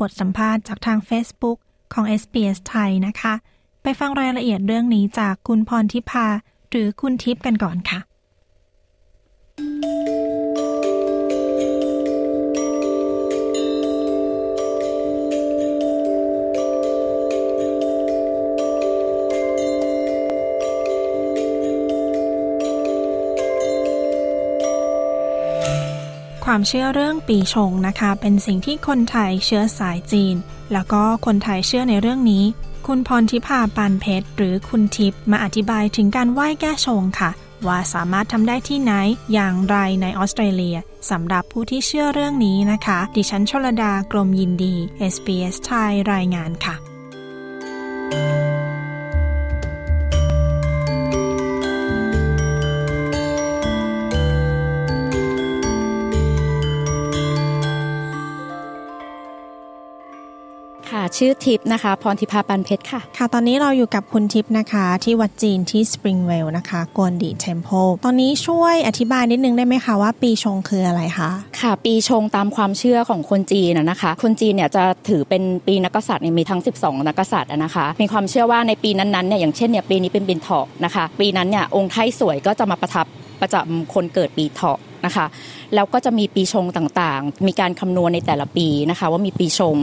บทสัมภาษณ์จากทาง Facebook ของ SBS ไทยนะคะ ไปฟังรายละเอียดเรื่องนี้จากคุณพรทิพาหรือคุณทิพย์กันก่อนค่ะ ความเชื่อเรื่องปีชงนะคะ เป็นสิ่งที่คนไทยเชื้อสายจีน แล้วก็คนไทยเชื่อในเรื่องนี้ คุณพรทิพาปานเพชร หรือคุณทิพย์มาอธิบายถึงการไหว้แก้ชงค่ะ ว่าสามารถทำได้ที่ไหนอย่างไรในออสเตรเลียสำหรับผู้ที่เชื่อเรื่องนี้นะคะ ดิฉันชลดากรมยินดี SBS ไทยรายงานค่ะ ชื่อทิพย์นะคะ พรทิพาปันเพชรค่ะ ค่ะ ตอนนี้เราอยู่กับคุณทิพย์นะคะ ที่วัดจีนที่สปริงเวลนะคะกวนดี Temple ตอนนี้ช่วยอธิบายนิดนึงได้ไหมคะว่าปีชงคืออะไรคะค่ะ ปีชงตามความเชื่อของคนจีนนะนะคะ คนจีนเนี่ยจะถือเป็นปีนักกษัตริย์เนี่ยมีทั้ง 12 นักกษัตริย์อะนะคะ มีความเชื่อว่าในปีนั้นๆเนี่ยอย่างเช่นเนี่ยปีนี้เป็นปีเถาะนะคะ ปีนั้นเนี่ยองค์ไท้ส่วยก็จะมาประทับประจำคนเกิดปีเถาะนะคะแล้วก็จะมีปีชงต่างๆ มีการคำนวณในแต่ละปีนะคะ ว่ามีปีชง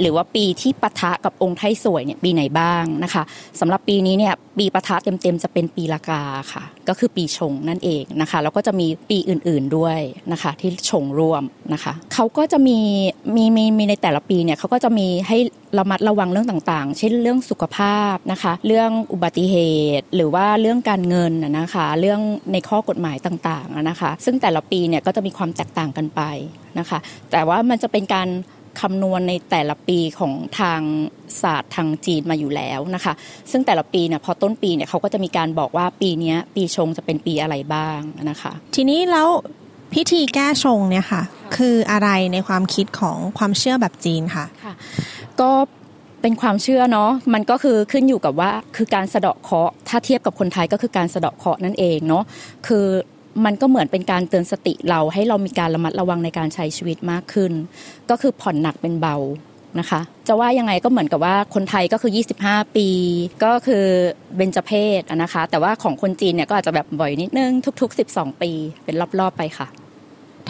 หรือว่าปีที่ปะทะกับองค์ไทยสวยเนี่ยปีไหนบ้างนะคะสำหรับปีนี้เนี่ยปีปะทะเต็มๆจะเป็นปีละกาค่ะ ก็คือปีชงนั่นเองนะคะ แล้วก็จะมีปีอื่นๆด้วยนะคะที่ชงร่วมนะคะเขาก็จะมีมีมีมีในแต่ละปีเนี่ยเขาก็จะมีให้ระมัดระวังเรื่องต่างๆ เช่นเรื่องสุขภาพนะคะ เรื่องอุบัติเหตุ หรือว่าเรื่องการเงินนะคะ เรื่องในข้อกฎหมายต่างๆนะคะ ซึ่งแต่ละปีเนี่ยก็จะมีความแตกต่างกันไปนะคะ แต่ว่ามันจะเป็นการคำนวณในแต่ละปีของทางศาสตร์ทางจีนมาอยู่แล้วนะคะ ซึ่งแต่ละปีเนี่ยพอต้นปีเนี่ยเขาก็จะมีการบอกว่าปีนี้ปีชงจะเป็นปีอะไรบ้างนะคะ ทีนี้แล้วพิธีแก้ชงเนี่ยค่ะ คืออะไรในความคิดของความเชื่อแบบจีนค่ะค่ะก็เป็นความเชื่อเนาะมันก็คือขึ้นอยู่กับว่าคือการสะเดาะเคราะห์ถ้าเทียบกับคนไทยก็คือการสะเดาะเคราะห์นั่นเองเนาะคือ มันก็เหมือนเป็นการเตือนสติเราให้เรามีการระมัดระวังในการใช้ชีวิตมากขึ้น ก็คือผ่อนหนักเป็นเบานะคะ จะว่ายังไงก็เหมือนกับว่าคนไทยก็คือ 25 ปี ก็คือเบญจเพศนะคะ แต่ว่าของคนจีนเนี่ยก็อาจจะแบบบ่อยนิดนึงทุก ๆ 12 ปีเป็นรอบๆไปค่ะ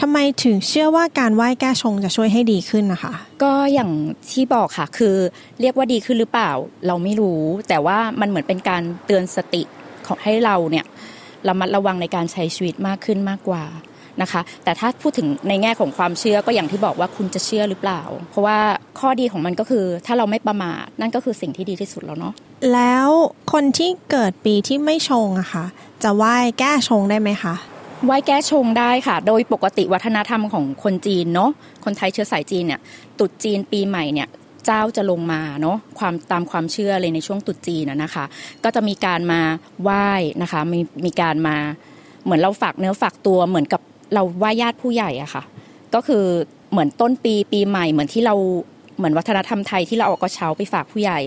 ทำไมถึงเชื่อว่าการไหว้แก้ชงจะช่วยให้ดีขึ้นนะคะ ก็อย่างที่บอกค่ะ คือเรียกว่าดีขึ้นหรือเปล่า เราไม่รู้ แต่ว่ามันเหมือนเป็นการเตือนสติของให้เราเนี่ย ระมัดระวังในการใช้ชีวิตมากขึ้นมากกว่านะคะ แต่ถ้าพูดถึงในแง่ของความเชื่อก็อย่างที่บอกว่าคุณจะเชื่อหรือเปล่า เพราะว่าข้อดีของมันก็คือถ้าเราไม่ประมาทนั่นก็คือสิ่งที่ดีที่สุดแล้วเนาะแล้วคนที่เกิดปีที่ไม่ชงอะคะ่ะ จะไหว้แก้ชงได้ไหมคะไหว้แก้ชงได้ค่ะ โดยปกติวัฒนธรรมของคนจีนเนาะคนไทยเชื้อสายจีนเนี่ยตรุษจีนปีใหม่เนี่ย เจ้าจะลงมาเนาะความตามความเชื่อเลยในช่วงตุจีนนะคะ ก็จะมีการมาไหว้นะคะมีมีการมาเหมือนเราฝากเนื้อฝากตัวเหมือนกับเราไหว้ญาติผู้ใหญ่อะค่ะ ก็คือเหมือนต้นปีปีใหม่เหมือนที่เราเหมือนวัฒนธรรมไทยที่เราเอากระเช้าไปฝากผู้ใหญ่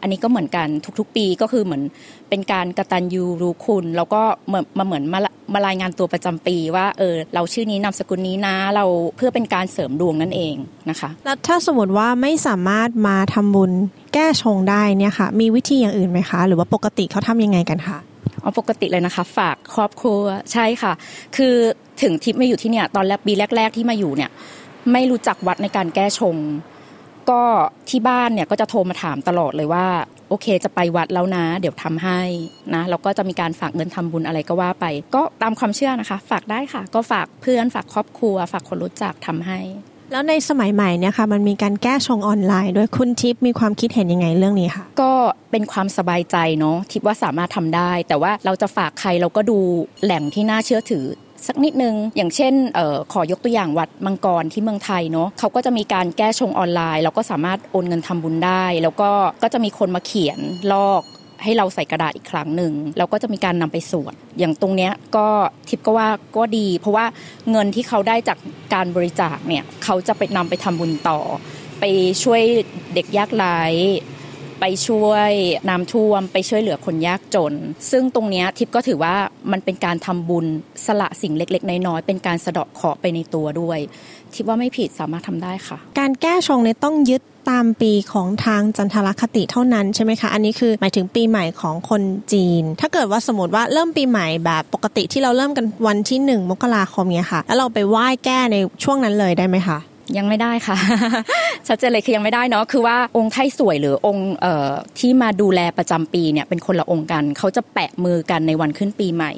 อันนี้ก็เหมือนกันทุกๆ ปีก็คือเหมือน เป็นการกระตันยูรู้คุณ แล้วก็เหมือนมาเหมือนมามารายงานตัวประจำปีว่าเออเราชื่อนี้นามสกุลนี้นะเราเพื่อเป็นการเสริมดวงนั่นเองนะคะ แล้วถ้าสมมติว่าไม่สามารถมาทำบุญแก้ชงได้เนี่ยค่ะ มีวิธีอย่างอื่นไหมคะ หรือว่าปกติเขาทำยังไงกันคะเอาปกติเลยนะคะ ฝากครอบครัวใช่ค่ะ คือถึงทิพย์มาอยู่ที่เนี่ยตอนแรกปีแรก ๆ ที่มาอยู่เนี่ยไม่รู้จักวัดในการแก้ชง ก็ที่บ้านเนี่ยก็จะโทรมาถามตลอดเลยว่า โอเคจะไปวัดแล้วนะ เดี๋ยวทำให้นะแล้วก็จะมีการฝากเงินทำบุญอะไรก็ว่าไป ก็ตามความเชื่อนะคะ ฝากได้ค่ะ ก็ฝากเพื่อนฝากครอบครัว ฝากคนรู้จักทำให้ แล้วในสมัยใหม่เนี่ยค่ะมันมีการแก้ชงออนไลน์ด้วยคุณทิพย์มีความคิดเห็นยังไงเรื่องนี้ค่ะก็เป็นความสบายใจเนาะทิพย์ว่าสามารถทำได้ แต่ว่าเราจะฝากใครเราก็ดูแหล่งที่น่าเชื่อถือ สักนิดนึง อย่างเช่นออขอยกตัวอย่างวัดมังกรที่เมืองไทยเนาะเขาก็จะมีการแก้ชงออนไลน์เราก็สามารถโอนเงินทำบุญได้ แล้วก็ก็จะมีคนมาเขียนลอกให้เราใส่กระดาษอีกครั้งหนึ่งแล้วก็จะมีการนำไปสวดอย่างตรงเนี้ยก็ทิปก็ว่าก็ดี เพราะว่าเงินที่เขาได้จากการบริจาคเนี่ยเขาจะไปนำไปทำบุญต่อ ไปช่วยเด็กยากไร้ ไปช่วยน้ำท่วม ไปช่วยเหลือคนยากจน ซึ่งตรงนี้ทิพย์ก็ถือว่ามันเป็นการทำบุญสละสิ่งเล็ก ๆ น้อยๆเป็นการสะเดาะเคราะห์ไปในตัวด้วยทิพย์ว่าไม่ผิดสามารถทำได้ค่ะ การแก้ชงเนี่ยต้องยึดตามปีของทางจันทรคติเท่านั้นใช่ไหมคะ อันนี้คือหมายถึงปีใหม่ของคนจีน ถ้าเกิดว่าสมมติว่าเริ่มปีใหม่แบบปกติที่เราเริ่มกันวันที่หนึ่งมกราคมเนี่ยค่ะ แล้วเราไปไหว้แก้ในช่วงนั้นเลยได้ไหมคะ ยังไม่ได้ค่ะ ชัดเจนเลยคือยังไม่ได้เนาะคือว่าองค์ไทสวยหรือองค์เอ่อที่มาดูแลประจำปีเนี่ยเป็นคนละองค์กันเขาจะแปะมือกันในวันขึ้นปีใหม่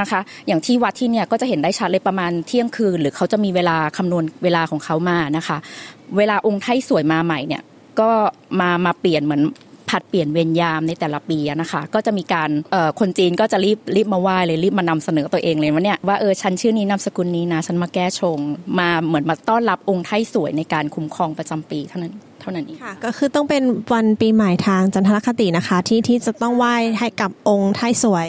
นะคะ อย่างที่วัดที่เนี่ยก็จะเห็นได้ชัดเลยประมาณเที่ยงคืน หรือเขาจะมีเวลาคำนวณเวลาของเขามานะคะ เวลาองค์ไทสวยมาใหม่เนี่ยก็มามาเปลี่ยนเหมือน ผัดเปลี่ยนเวรยามในแต่ละปีนะคะ ก็จะมีการคนจีนก็จะรีบรีบมาไหว้เลยรีบมานำเสนอตัวเองเลยว่าเนี่ยว่าเออฉันชื่อนี้นามสกุลนี้นะฉันมาแก้ชง มาเหมือนมาต้อนรับองค์ไทสวยในการคุ้มครองประจำปีเท่านั้นเท่านั้นเองค่ะก็คือต้องเป็นวันปีใหม่ทางจันทรคตินะคะ ที่ที่จะต้องไหว้ให้กับองค์ไทสวย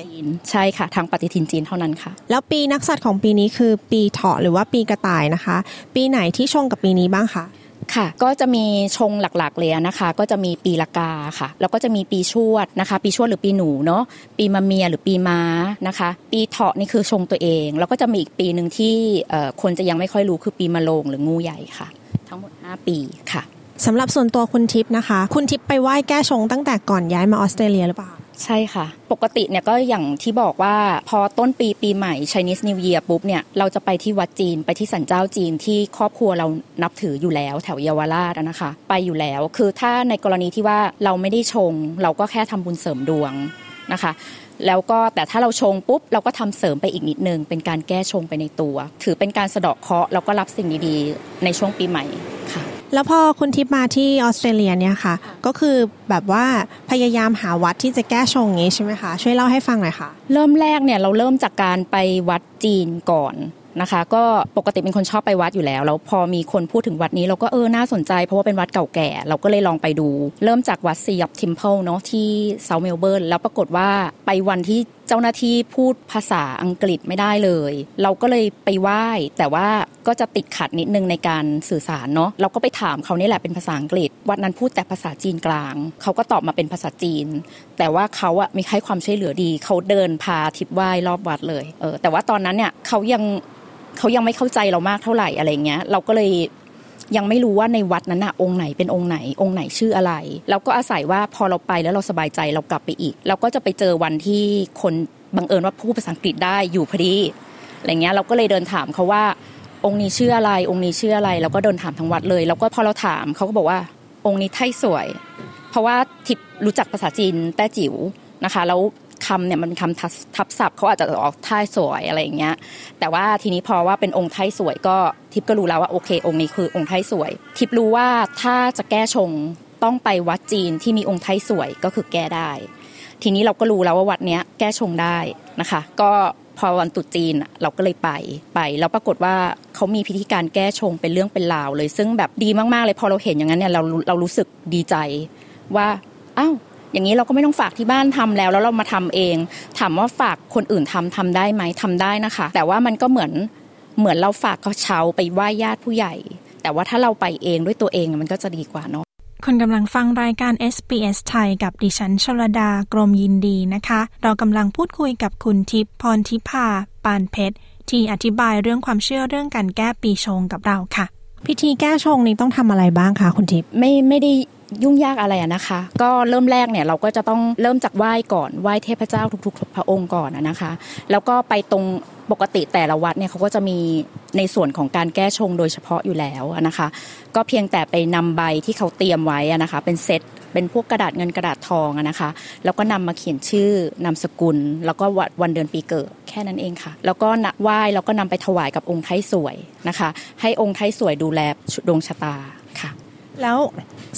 ใช่ค่ะ ทางปฏิทินจีนเท่านั้นค่ะ แล้วปีนักษัตริย์ของปีนี้คือปีเถาะหรือว่าปีกระต่ายนะคะ ปีไหนที่ชงกับปีนี้บ้างคะ ค่ะ ก็จะมีชงหลักๆเลยนะคะ ก็จะมีปีละกาค่ะ แล้วก็จะมีปีชวดนะคะ ปีชวดหรือปีหนูเนาะปีมะเมียหรือปีม้านะคะ ปีเถาะนี่คือชงตัวเอง แล้วก็จะมีอีกปีหนึ่งที่คนจะยังไม่ค่อยรู้คือปีมะโรงหรืองูใหญ่ค่ะ ทั้งหมด 5 ปีค่ะสำหรับส่วนตัวคุณทิพย์นะคะ คุณทิพย์ไปไหว้แก้ชงตั้งแต่ก่อนย้ายมาออสเตรเลียหรือเปล่า ใช่ค่ะ ปกติเนี่ยก็อย่างที่บอกว่าพอต้นปีปีใหม่ Chinese New Year ปุ๊บเนี่ยเราจะไปที่วัดจีนไปที่สันเจ้าจีนที่ครอบครัวเรานับถืออยู่แล้วแถวเยาวราชนะคะ ไปอยู่แล้ว คือถ้าในกรณีที่ว่าเราไม่ได้ชง เราก็แค่ทำบุญเสริมดวงนะคะ แล้วก็แต่ถ้าเราชงปุ๊บ เราก็ทำเสริมไปอีกนิดนึง เป็นการแก้ชงไปในตัว ถือเป็นการสะเดาะเคราะห์แล้วก็รับสิ่งดีๆ ในช่วงปีใหม่ค่ะ แล้วพอคุณทิพย์มาที่ออสเตรเลียเนี่ยค่ะ ก็คือแบบว่าพยายามหาวัดที่จะแก้ชงงี้ใช่ไหมคะ ช่วยเล่าให้ฟังหน่อยค่ะ เริ่มแรกเนี่ยเราเริ่มจากการไปวัดจีนก่อนนะคะ ก็ปกติเป็นคนชอบไปวัดอยู่แล้วแล้วพอมีคนพูดถึงวัดนี้เราก็เออน่าสนใจเพราะว่าเป็นวัดเก่าแก่ เราก็เลยลองไปดู เริ่มจากวัด See Yup Temple เนาะที่ South Melbourne แล้วปรากฏว่าไปวันที่ เจ้าหน้าที่พูดภาษาอังกฤษไม่ได้เลย เราก็เลยไปไหว้แต่ว่าก็จะติดขัดนิดนึงในการสื่อสารเนาะเราก็ไปถามเขานี่แหละเป็นภาษาอังกฤษ วัดนั้นพูดแต่ภาษาจีนกลาง เขาก็ตอบมาเป็นภาษาจีน แต่ว่าเขาอะมีให้ความช่วยเหลือดี เขาเดินพาทิพย์ไหว้รอบวัดเลยเออแต่ว่าตอนนั้นเนี่ยเขายังเขายังไม่เข้าใจเรามากเท่าไหร่อะไรเงี้ย เราก็เลย ยังไม่รู้ว่าในวัดนั้นอะองค์ไหนเป็นองค์ไหน องค์ไหนชื่ออะไร แล้วก็อาศัยว่าพอเราไปแล้วเราสบายใจเรากลับไปอีก เราก็จะไปเจอวันที่คนบังเอิญว่าพูดภาษาอังกฤษได้อยู่พอดีอะไรเงี้ยเราก็เลยเดินถามเขาว่าองค์นี้ชื่ออะไร องค์นี้ชื่ออะไรแล้วก็เดินถามทั้งวัดเลย แล้วก็พอเราถามเขาก็บอกว่า องค์นี้ไทยสวย เพราะว่าทิพรู้จักภาษาจีนแต้จิ๋วนะคะ แล้ว คำเนี่ยมันเป็นคำทับศัพท์เขาอาจจะออกท่ายสวยอะไรอย่างเงี้ย แต่ว่าทีนี้พอว่าเป็นองค์ไทยสวยก็ทิพย์ก็รู้แล้วว่าโอเค องค์นี้คือองค์ไทยสวย ทิพย์รู้ว่าถ้าจะแก้ชงต้องไปวัดจีนที่มีองค์ไทยสวยก็คือแก้ได้ ทีนี้เราก็รู้แล้วว่าวัดเนี้ยแก้ชงได้นะคะ ก็พอวันตุจีนเราก็เลยไปไป แล้วปรากฏว่าเขามีพิธีการแก้ชงเป็นเรื่องเป็นราวเลย ซึ่งแบบดีมากๆเลยพอเราเห็นอย่างนั้นเนี่ยเราเรารู้สึกดีใจว่าอ้าว อย่างนี้เราก็ไม่ต้องฝากที่บ้านทำแล้ว แล้วเรามาทำเอง ถามว่าฝากคนอื่นทำทำได้ไหมทำได้นะคะ แต่ว่ามันก็เหมือนเหมือนเราฝากเขาเช้าไปไหว้ญาติผู้ใหญ่ แต่ว่าถ้าเราไปเองด้วยตัวเองมันก็จะดีกว่าเนาะคุณกำลังฟังรายการ SBS ไทยกับดิฉันชลดากรมยินดีนะคะ เรากำลังพูดคุยกับคุณทิพย์พรทิพาปานเพชร ที่อธิบายเรื่องความเชื่อเรื่องการแก้ปีชงกับเราค่ะ พิธีแก้ชงนี้ต้องทำอะไรบ้างคะคุณทิพย์ไม่ไม่ได้ ยุ่งยากอะไรนะคะ ก็เริ่มแรกเนี่ยเราก็จะต้องเริ่มจากไหว้ก่อนไหว้เทพเจ้าทุกๆ พระองค์ก่อนนะคะ แล้วก็ไปตรงปกติแต่ละวัดเนี่ยเขาก็จะมีในส่วนของการแก้ชงโดยเฉพาะอยู่แล้วนะคะ ก็เพียงแต่ไปนำใบที่เขาเตรียมไว้นะคะ เป็นเซตเป็นพวกกระดาษเงินกระดาษทองนะคะ แล้วก็นำมาเขียนชื่อนามสกุล แล้วก็วันเดือนปีเกิดแค่นั้นเองค่ะ แล้วก็ไหว้แล้วก็นำไปถวายกับองค์ไทยสวยนะคะ ให้องค์ไทยสวยดูแลดวงชะตาค่ะ แล้ว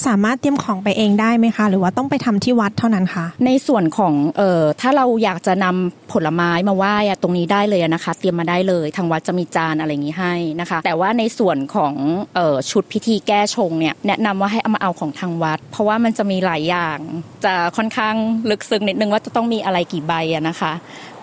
สามารถเตรียมของไปเองได้ไหมคะ หรือว่าต้องไปทำที่วัดเท่านั้นคะในส่วนของเอ่อถ้าเราอยากจะนำผลไม้มาไหว้ตรงนี้ได้เลยนะคะ เตรียมมาได้เลย ทางวัดจะมีจานอะไรอย่างนี้ให้นะคะ แต่ว่าในส่วนของเอ่อชุดพิธีแก้ชงเนี่ยแนะนำว่าให้เอามาเอาของทางวัด เพราะว่ามันจะมีหลายอย่างจะค่อนข้างลึกซึ้งนิดนึงว่าจะต้องมีอะไรกี่ใบนะคะ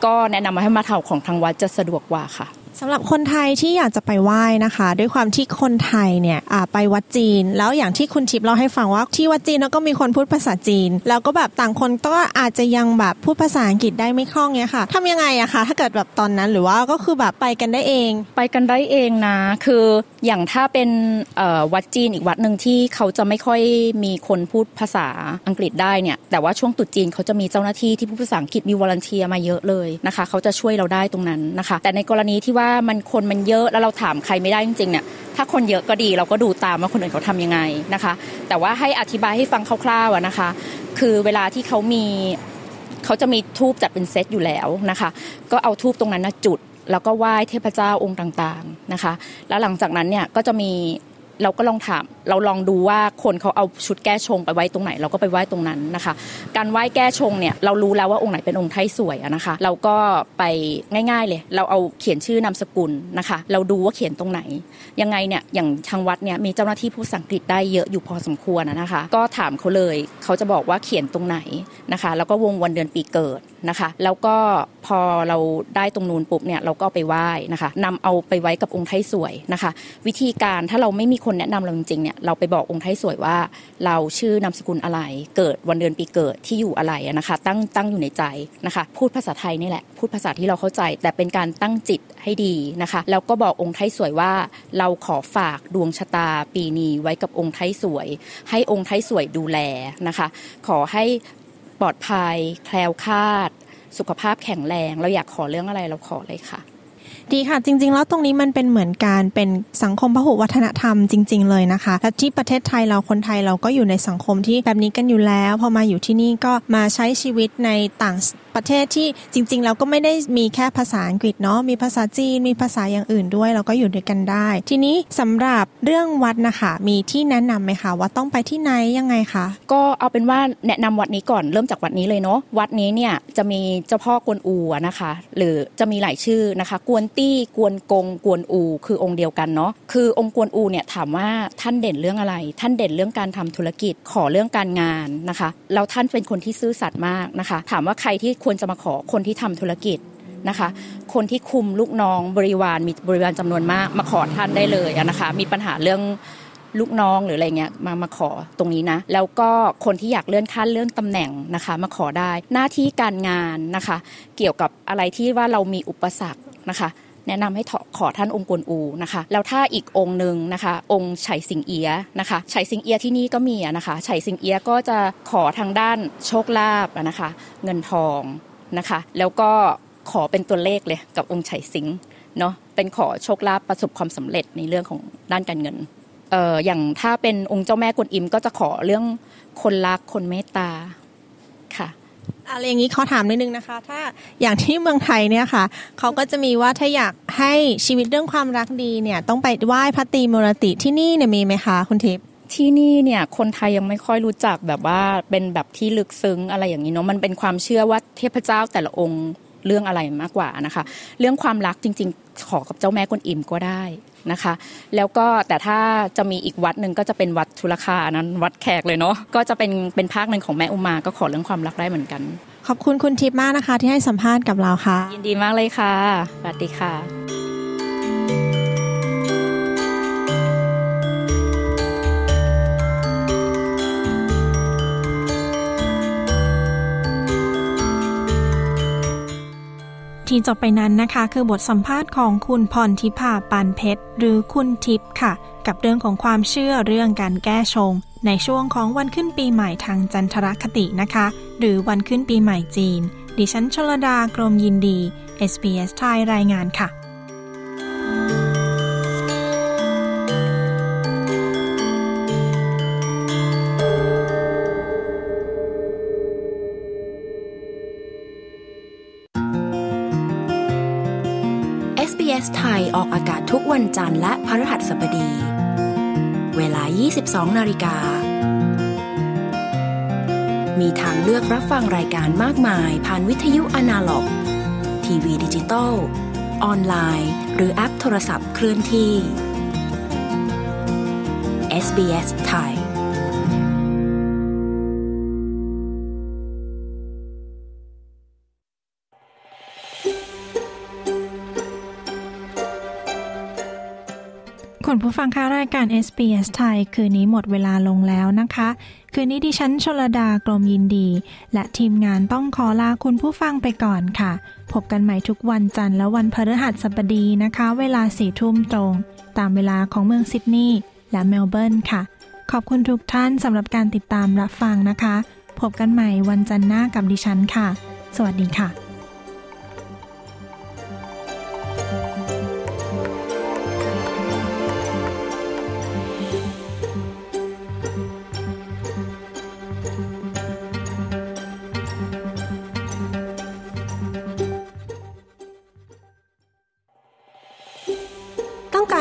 ก็แนะนำมาให้มาเท่าของทางวัดจะสะดวกกว่าค่ะ สำหรับคนไทยที่อยากจะไปไหว้นะคะ ด้วยความที่คนไทยเนี่ยไปวัดจีน แล้วอย่างที่คุณทิพย์เล่าให้ฟังว่าที่วัดจีนแล้วก็มีคนพูดภาษาจีน แล้วก็แบบต่างคนก็อาจจะยังแบบพูดภาษาอังกฤษได้ไม่คล่องเนี่ยค่ะทำยังไงอะคะถ้าเกิดแบบตอนนั้นหรือว่าก็คือแบบไปกันได้เอง ไปกันได้เองนะ คืออย่างถ้าเป็นวัดจีนอีกวัดหนึ่งที่เขาจะไม่ค่อยมีคนพูดภาษาอังกฤษได้เนี่ยแต่ว่าช่วงตรุษจีนเขาจะมีเจ้าหน้าที่ที่พูดภาษาอังกฤษมีวอลันเทียมาเยอะเลยนะคะเขาจะช่วยเราได้ตรงนั้นนะคะ แต่ในกรณีที่ว่าามันคนมันเยอะแล้วเราถามใครไม่ได้จริงๆเนี่ยถ้าคนเยอะก็ดีเราก็ดูตามว่าคนอื่นเขาทำยังไงนะคะ แต่ว่าให้อธิบายให้ฟังคร่าวๆนะคะ คือเวลาที่เขามีเขาจะมีทูบจัดเป็นเซตอยู่แล้วนะคะ ก็เอาทูบตรงนั้นนะจุด แล้วก็ไหว้เทพเจ้าองค์ต่างๆนะคะ แล้วหลังจากนั้นเนี่ยก็จะมี เราก็ลองถามเราลองดูว่าคนเขาเอาชุดแก้ชงไปไว้ตรงไหน เราก็ไปไหว้ตรงนั้นนะคะ การไหว้แก้ชงเนี่ยเรารู้แล้วว่าองค์ไหนเป็นองค์ไทยสวยนะคะ เราก็ไปง่ายๆเลย เราเอาเขียนชื่อนามสกุลนะคะ เราดูว่าเขียนตรงไหน ยังไงเนี่ยอย่างทางวัดเนี่ยมีเจ้าหน้าที่ผู้สังกฤษได้เยอะอยู่พอสมควรนะคะ ก็ถามเขาเลยเขาจะบอกว่าเขียนตรงไหนนะคะ แล้วก็วงวันเดือนปีเกิด นะคะ แล้วก็พอเราได้ตรงนูนปุ๊บเนี่ยเราก็ไปไหว้นะคะนำเอาไปไว้กับองค์ไทยสวยนะคะ วิธีการถ้าเราไม่มีคนแนะนำเราจริงๆเนี่ยเราไปบอกองค์ไทยสวยว่า เราชื่อนามสกุลอะไร เกิดวันเดือนปีเกิดที่อยู่อะไรนะคะตั้งตั้งอยู่ในใจนะคะ พูดภาษาไทยนี่แหละพูดภาษาที่เราเข้าใจ แต่เป็นการตั้งจิตให้ดีนะคะ แล้วก็บอกองค์ไทยสวยว่า เราขอฝากดวงชะตาปีนี้ไว้กับองค์ไทยสวย ให้องค์ไทยสวยดูแลนะคะ ขอให้ ปลอดภัย แคล้วคลาด สุขภาพแข็งแรง เราอยากขอเรื่องอะไรเราขอเลยค่ะ ดีค่ะ จริง ๆ แล้วตรงนี้มันเป็นเหมือนการเป็นสังคมพหุวัฒนธรรมจริง ๆ เลยนะคะและที่ประเทศไทยเราคนไทยเราก็อยู่ในสังคมที่แบบนี้กันอยู่แล้ว พอมาอยู่ที่นี่ก็มาใช้ชีวิตในต่าง ประเทศที่จริง ๆ เราก็ไม่ได้มีแค่ภาษาอังกฤษเนาะมีภาษาจีนมีภาษาอย่างอื่นด้วย เราก็อยู่ด้วยกันได้ ทีนี้สำหรับเรื่องวัดนะคะมีที่แนะนำไหมคะว่าต้องไปที่ไหนยังไงคะก็เอาเป็นว่าแนะนำวัดนี้ก่อนเริ่มจากวัดนี้เลยเนาะวัดนี้เนี่ยจะมีเจ้าพ่อกวนอูนะคะ หรือจะมีหลายชื่อนะคะ กวนตี้กวนกงกวนอู คือองค์เดียวกันเนาะคือองค์กวนอูเนี่ยถามว่าท่านเด่นเรื่องอะไร ท่านเด่นเรื่องการทำธุรกิจขอเรื่องการงานนะคะแล้วท่านเป็นคนที่ซื่อสัตย์มากนะคะ ถามว่าใครที่ควรจะมาขอคนที่ทำธุรกิจนะคะ คนที่คุมลูกน้องบริวารมีบริวารจำนวนมาก มาขอท่านได้เลยนะคะ มีปัญหาเรื่องลูกน้องหรืออะไรเงี้ยมามาขอตรงนี้นะ แล้วก็คนที่อยากเลื่อนขั้นเลื่อนตำแหน่งนะคะ มาขอได้หน้าที่การงานนะคะ เกี่ยวกับอะไรที่ว่าเรามีอุปสรรคนะคะ แนะนำให้ขอท่านองค์กวนอูนะคะแล้วถ้าอีกองค์หนึ่งนะคะ องค์ไฉสิงเอียนะคะไฉสิงเอียที่นี่ก็มีนะคะไฉสิงเอียก็จะขอทางด้านโชคลาภนะคะ เงินทองนะคะ แล้วก็ขอเป็นตัวเลขเลยกับองค์ไฉสิงเนาะเป็นขอโชคลาภประสบความสำเร็จในเรื่องของด้านการเงินเอ่ออย่างถ้าเป็นองค์เจ้าแม่กวนอิมก็จะขอเรื่องคนรักคนเมตตาค่ะ อะไรอย่างนี้ขอถามนิดนึงนะคะ ถ้าอย่างที่เมืองไทยเนี่ยค่ะเขาก็จะมีว่าถ้าอยากให้ชีวิตเรื่องความรักดีเนี่ย ต้องไปไหว้พระตรีมูรติที่นี่เนี่ยมีไหมคะคุณทิพย์ที่นี่เนี่ยคนไทยยังไม่ค่อยรู้จักแบบว่าเป็นแบบที่ลึกซึ้งอะไรอย่างนี้เนาะมันเป็นความเชื่อว่าเทพเจ้าแต่ละองค์เรื่องอะไรมากกว่านะคะ เรื่องความรักจริง ๆ ขอกับเจ้าแม่กวนอิมก็ได้ นะคะ แล้วก็แต่ถ้าจะมีอีกวัดหนึ่งก็จะเป็นวัดทุลคานั้นวัดแขกเลยเนาะก็จะเป็นเป็นภาคหนึ่งของแม่อุมาก็ขอเรื่องความรักได้เหมือนกัน ขอบคุณคุณทิพย์มากนะคะ ที่ให้สัมภาษณ์กับเราค่ะ ยินดีมากเลยค่ะสวัสดีค่ะ ที่จบไปนั้นนะคะ คือบทสัมภาษณ์ของคุณพรทิพาปานเพชร หรือคุณทิพย์ค่ะ กับเรื่องของความเชื่อเรื่องการแก้ชง ในช่วงของวันขึ้นปีใหม่ทางจันทรคตินะคะ หรือวันขึ้นปีใหม่จีน ดิฉันชลดากรมยินดี SBS ไทยรายงานค่ะ ออกอากาศทุกวันจันทร์และพฤหัสบดี เวลา 22 นาฬิกา มีทางเลือกรับฟังรายการมากมาย ผ่านวิทยุอนาล็อก ทีวีดิจิตอลออนไลน์ หรือแอปโทรศัพท์เคลื่อนที่ SBS ไทย ผู้ฟังคะรายการ SBS ไทย คืนนี้หมดเวลาลงแล้วนะคะ คืนนี้ดิฉันชลดากรมยินดี และทีมงานต้องขอลาคุณผู้ฟังไปก่อนค่ะ พบกันใหม่ทุกวันจันทร์และวันพฤหัสบดีนะคะ เวลาสี่ทุ่มตรง ตามเวลาของเมืองซิดนีย์และเมลเบิร์นค่ะ ขอบคุณทุกท่านสำหรับการติดตามรับฟังนะคะ พบกันใหม่วันจันทร์หน้ากับดิฉันค่ะ สวัสดีค่ะ